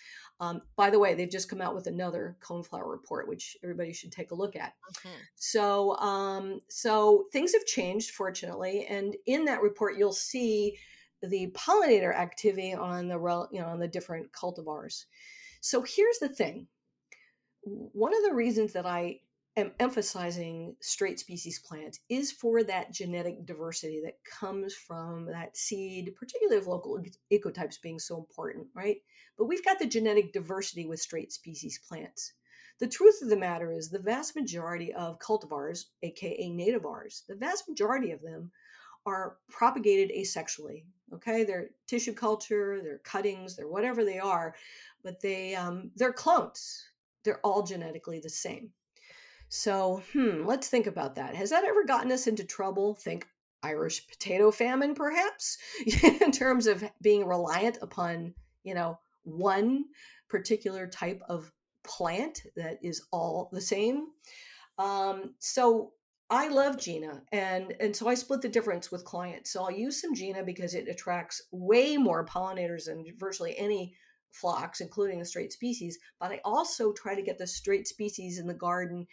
Um, by the way, they've just come out with another coneflower report, which everybody should take a look at. Mm-hmm. So, um, so things have changed, fortunately, and in that report, you'll see the pollinator activity on the you know on the different cultivars. So here's the thing. One of the reasons that I am emphasizing straight species plants is for that genetic diversity that comes from that seed, particularly of local ecotypes being so important, right? But we've got the genetic diversity with straight species plants. The truth of the matter is, the vast majority of cultivars, aka nativars, the vast majority of them are propagated asexually. Okay, they're tissue culture, they're cuttings, they're whatever they are, but they um, they're clones. They're all genetically the same. So, hmm, let's think about that. Has that ever gotten us into trouble? Think Irish potato famine, perhaps, in terms of being reliant upon, you know, one particular type of plant that is all the same. Um, so I love Jeana, and and so I split the difference with clients. So I'll use some Jeana because it attracts way more pollinators than virtually any phlox, including the straight species. But I also try to get the straight species in the garden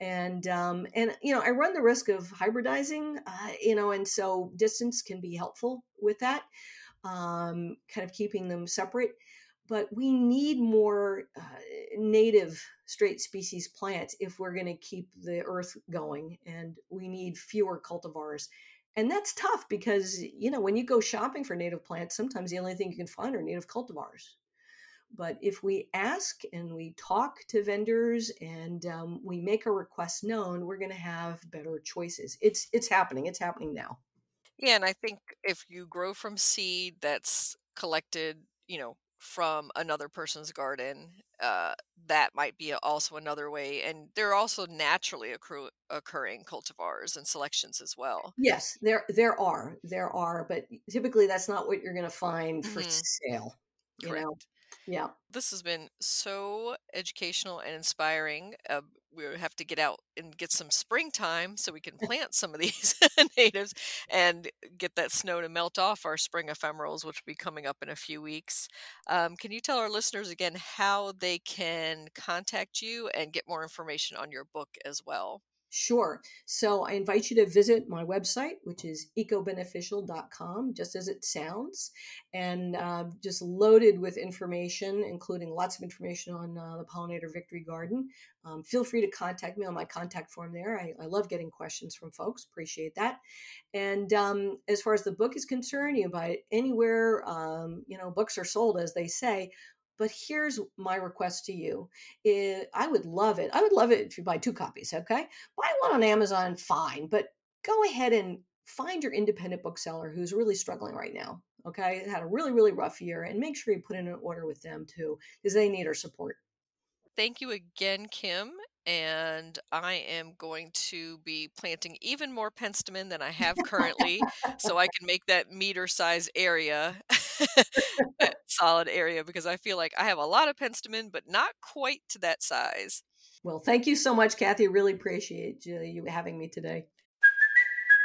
and um, and you know I run the risk of hybridizing, uh, you know, and so distance can be helpful with that, um, kind of keeping them separate. But we need more uh, native straight species plants if we're going to keep the earth going, and we need fewer cultivars. And that's tough because you know when you go shopping for native plants, sometimes the only thing you can find are native cultivars. But if we ask and we talk to vendors and um, we make a request known, we're going to have better choices. It's it's happening. It's happening now. Yeah, and I think if you grow from seed that's collected, you know, from another person's garden, uh, that might be also another way. And there are also naturally accru- occurring cultivars and selections as well. Yes, there there are there are, but typically that's not what you're going to find for mm-hmm. sale. Correct. Know? Yeah. This has been so educational and inspiring. Uh, we have to get out and get some springtime so we can plant some of these natives and get that snow to melt off our spring ephemerals, which will be coming up in a few weeks. Um, can you tell our listeners again how they can contact you and get more information on your book as well? Sure. So I invite you to visit my website, which is ecobeneficial.com, just as it sounds, and uh, just loaded with information, including lots of information on uh, the Pollinator Victory Garden. Um, feel free to contact me on my contact form there. I, I love getting questions from folks. Appreciate that. And um, as far as the book is concerned, you buy it anywhere. Um, you know, books are sold, as they say. But here's my request to you. Eh, I would love it. I would love it if you buy two copies, okay? Buy one on Amazon, fine, but go ahead and find your independent bookseller who's really struggling right now. Okay, had a really, really rough year, and make sure you put in an order with them too, because they need our support. Thank you again, Kim and I am going to be planting even more penstemon than I have currently so I can make that meter size area eh, solid area because I feel like I have a lot of penstemon but not quite to that size. Well, thank you so much, Kathy. Really appreciate you having me today.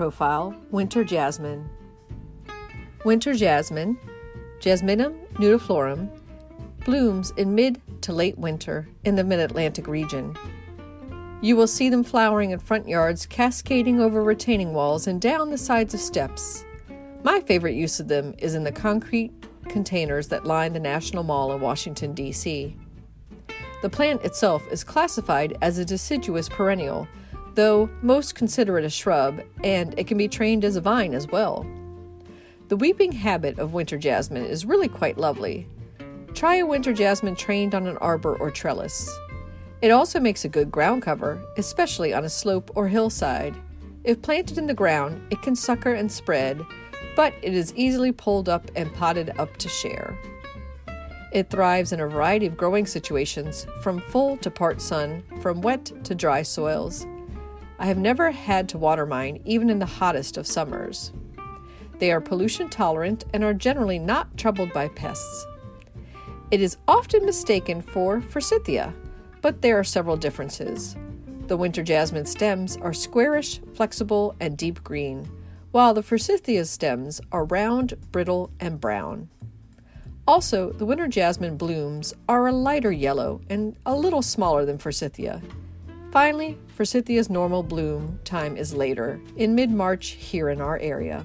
Profile Winter Jasmine. Winter jasmine, Jasminum nudiflorum, blooms in mid to late winter in the mid Atlantic region. You will see them flowering in front yards, cascading over retaining walls and down the sides of steps. My favorite use of them is in the concrete containers that line the National Mall in Washington, D.C. The plant itself is classified as a deciduous perennial though most consider it a shrub, and it can be trained as a vine as well. The weeping habit of winter jasmine is really quite lovely. try a winter jasmine trained on an arbor or trellis. It also makes a good ground cover, especially on a slope or hillside. If planted in the ground, it can sucker and spread, but it is easily pulled up and potted up to share. It thrives in a variety of growing situations, from full to part sun, from wet to dry soils. I have never had to water mine, even in the hottest of summers. They are pollution tolerant and are generally not troubled by pests. It is often mistaken for forsythia, but there are several differences. The winter jasmine stems are squarish, flexible, and deep green, while the forsythia stems are round, brittle, and brown. Also, the winter jasmine blooms are a lighter yellow and a little smaller than forsythia. Finally, forsythia's normal bloom time is later, in mid March here in our area.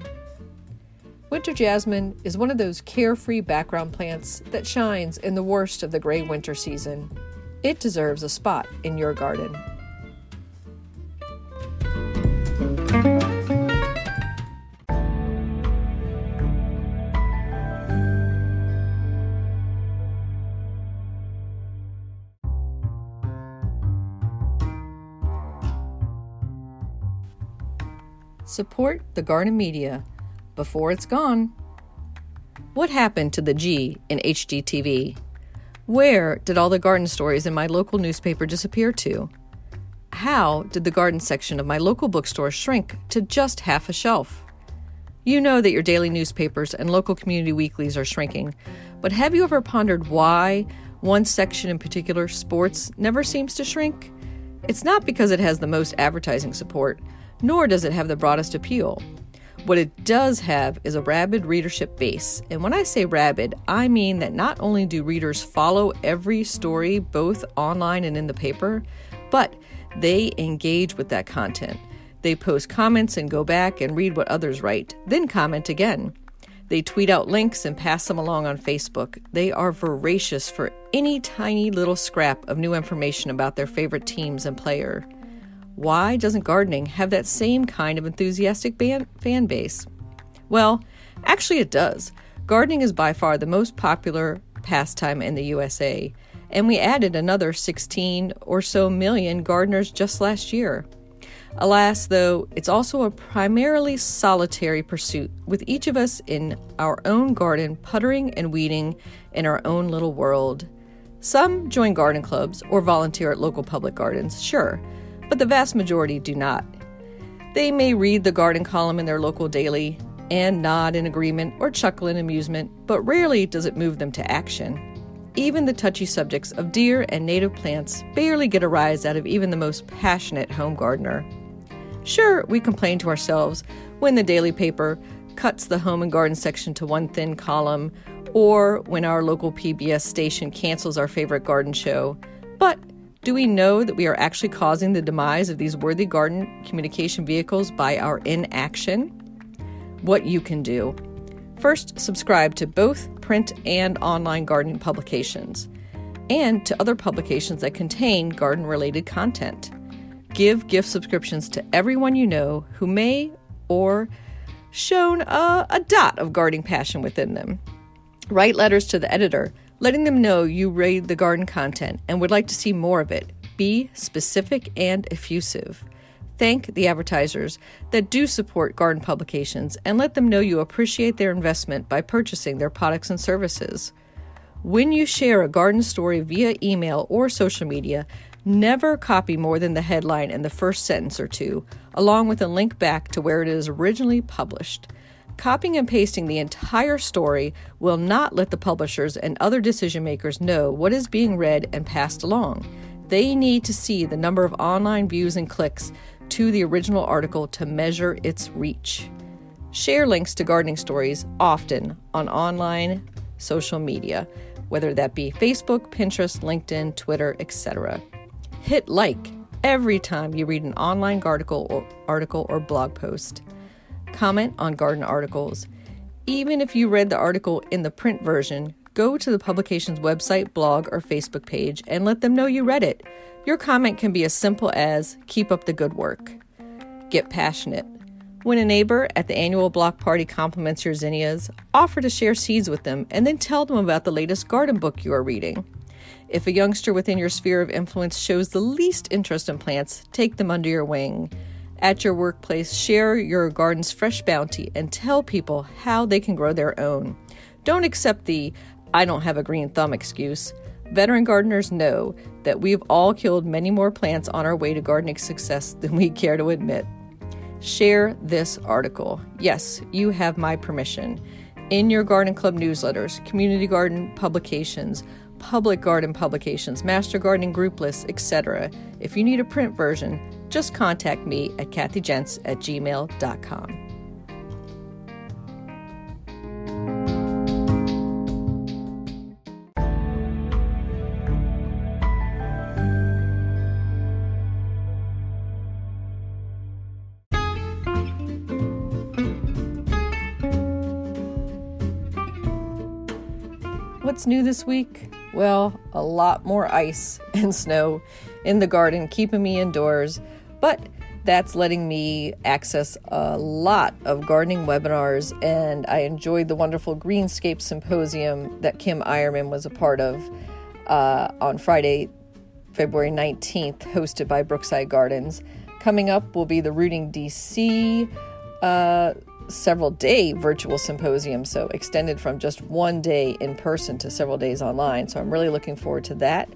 Winter jasmine is one of those carefree background plants that shines in the worst of the gray winter season. It deserves a spot in your garden. Support the garden media before it's gone. What happened to the G in HGTV? Where did all the garden stories in my local newspaper disappear to? How did the garden section of my local bookstore shrink to just half a shelf? You know that your daily newspapers and local community weeklies are shrinking, but have you ever pondered why one section in particular, sports, never seems to shrink? It's not because it has the most advertising support, nor does it have the broadest appeal. What it does have is a rabid readership base. And when I say rabid, I mean that not only do readers follow every story, both online and in the paper, but they engage with that content. They post comments and go back and read what others write, then comment again. They tweet out links and pass them along on Facebook. They are voracious for any tiny little scrap of new information about their favorite teams and player. Why doesn't gardening have that same kind of enthusiastic ban- fan base? Well, actually, it does. Gardening is by far the most popular pastime in the USA, and we added another 16 or so million gardeners just last year. Alas, though, it's also a primarily solitary pursuit, with each of us in our own garden puttering and weeding in our own little world. Some join garden clubs or volunteer at local public gardens, sure, but the vast majority do not. They may read the garden column in their local daily and nod in agreement or chuckle in amusement, but rarely does it move them to action. Even the touchy subjects of deer and native plants barely get a rise out of even the most passionate home gardener. Sure, we complain to ourselves when the daily paper cuts the home and garden section to one thin column, or when our local PBS station cancels our favorite garden show, but do we know that we are actually causing the demise of these worthy garden communication vehicles by our inaction? What you can do. First, subscribe to both print and online gardening publications, and to other publications that contain garden related content. Give gift subscriptions to everyone you know who may or shown a, a dot of gardening passion within them. Write letters to the editor letting them know you read the garden content and would like to see more of it. Be specific and effusive. Thank the advertisers that do support garden publications and let them know you appreciate their investment by purchasing their products and services. When you share a garden story via email or social media, never copy more than the headline and the first sentence or two, along with a link back to where it is originally published. Copying and pasting the entire story will not let the publishers and other decision makers know what is being read and passed along. They need to see the number of online views and clicks to the original article to measure its reach. Share links to gardening stories often on online social media, whether that be Facebook, Pinterest, LinkedIn, Twitter, etc. Hit like every time you read an online article or article or blog post comment on garden articles. Even if you read the article in the print version, go to the publication's website, blog, or Facebook page and let them know you read it. Your comment can be as simple as keep up the good work. Get passionate. When a neighbor at the annual block party compliments your zinnias, offer to share seeds with them and then tell them about the latest garden book you are reading. If a youngster within your sphere of influence shows the least interest in plants, take them under your wing. At your workplace, share your garden's fresh bounty and tell people how they can grow their own. Don't accept the I don't have a green thumb excuse. Veteran gardeners know that we've all killed many more plants on our way to gardening success than we care to admit. Share this article. Yes, you have my permission. In your garden club newsletters, community garden publications, public garden publications, master gardening group lists, etc. If you need a print version, just contact me at kathyjentz at gmail.com. What's new this week? Well, a lot more ice and snow in the garden, keeping me indoors, but that's letting me access a lot of gardening webinars, and I enjoyed the wonderful Greenscape Symposium that Kim Eierman was a part of uh, on Friday, February 19th, hosted by Brookside Gardens. Coming up will be the Rooting DC uh, several day virtual symposium, so extended from just one day in person to several days online. So I'm really looking forward to that.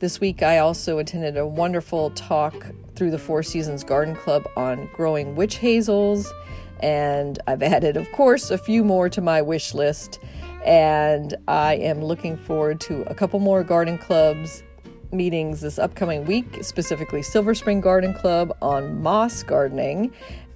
This week, I also attended a wonderful talk through the Four Seasons Garden Club on growing witch hazels, and I've added, of course, a few more to my wish list. And I am looking forward to a couple more garden clubs meetings this upcoming week, specifically Silver Spring Garden Club on moss gardening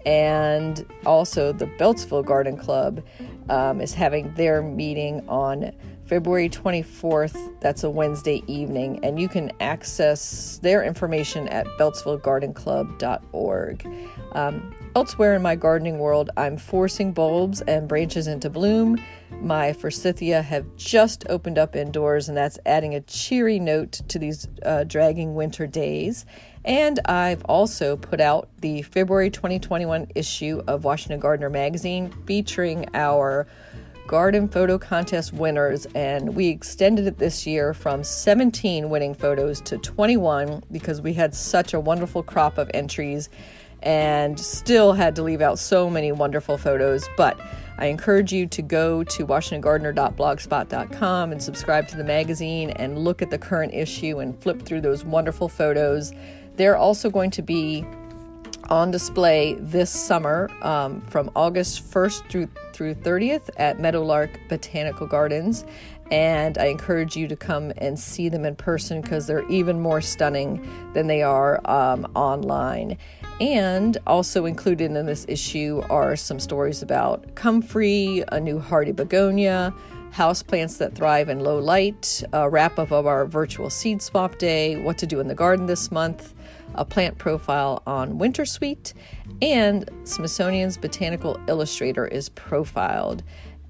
and also the Beltsville Garden Club um, is having their meeting on February 24th. That's a Wednesday evening, and you can access their information at beltsvillegardenclub.org. Um, elsewhere in my gardening world, I'm forcing bulbs and branches into bloom. My forsythia have just opened up indoors, and that's adding a cheery note to these uh, dragging winter days. And I've also put out the February 2021 issue of Washington Gardener magazine featuring our garden photo contest winners. And we extended it this year from 17 winning photos to 21 because we had such a wonderful crop of entries and still had to leave out so many wonderful photos. But I encourage you to go to washingtongardener.blogspot.com and subscribe to the magazine and look at the current issue and flip through those wonderful photos. They're also going to be on display this summer um, from August 1st through through 30th at Meadowlark Botanical Gardens. And I encourage you to come and see them in person because they're even more stunning than they are um, online. And also included in this issue are some stories about comfrey, a new hardy begonia, house plants that thrive in low light, a wrap up of our virtual seed swap day, what to do in the garden this month, a plant profile on Winter Sweet, and Smithsonian's Botanical Illustrator is profiled.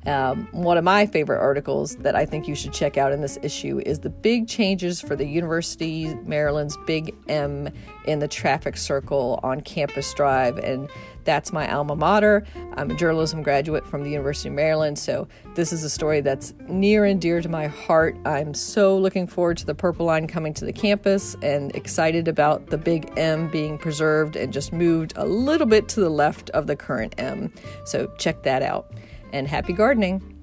Um, one of my favorite articles that I think you should check out in this issue is the big changes for the University Maryland's Big M in the traffic circle on Campus Drive. And that's my alma mater. I'm a journalism graduate from the University of Maryland, so this is a story that's near and dear to my heart. I'm so looking forward to the Purple Line coming to the campus and excited about the Big M being preserved and just moved a little bit to the left of the current M. So check that out. And happy gardening!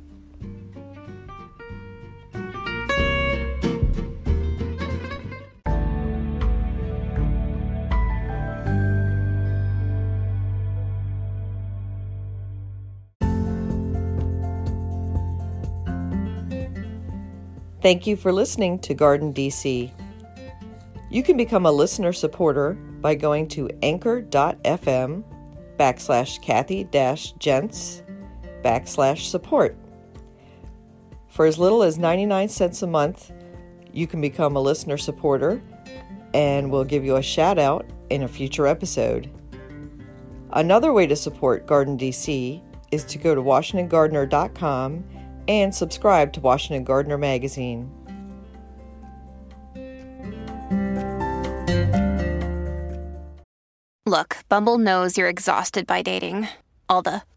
Thank you for listening to Garden DC. You can become a listener supporter by going to anchor.fm backslash Kathy gents backslash support. For as little as 99 cents a month, you can become a listener supporter and we'll give you a shout out in a future episode. Another way to support Garden DC is to go to WashingtonGardener.com and subscribe to Washington Gardener Magazine. Look, Bumble knows you're exhausted by dating. All the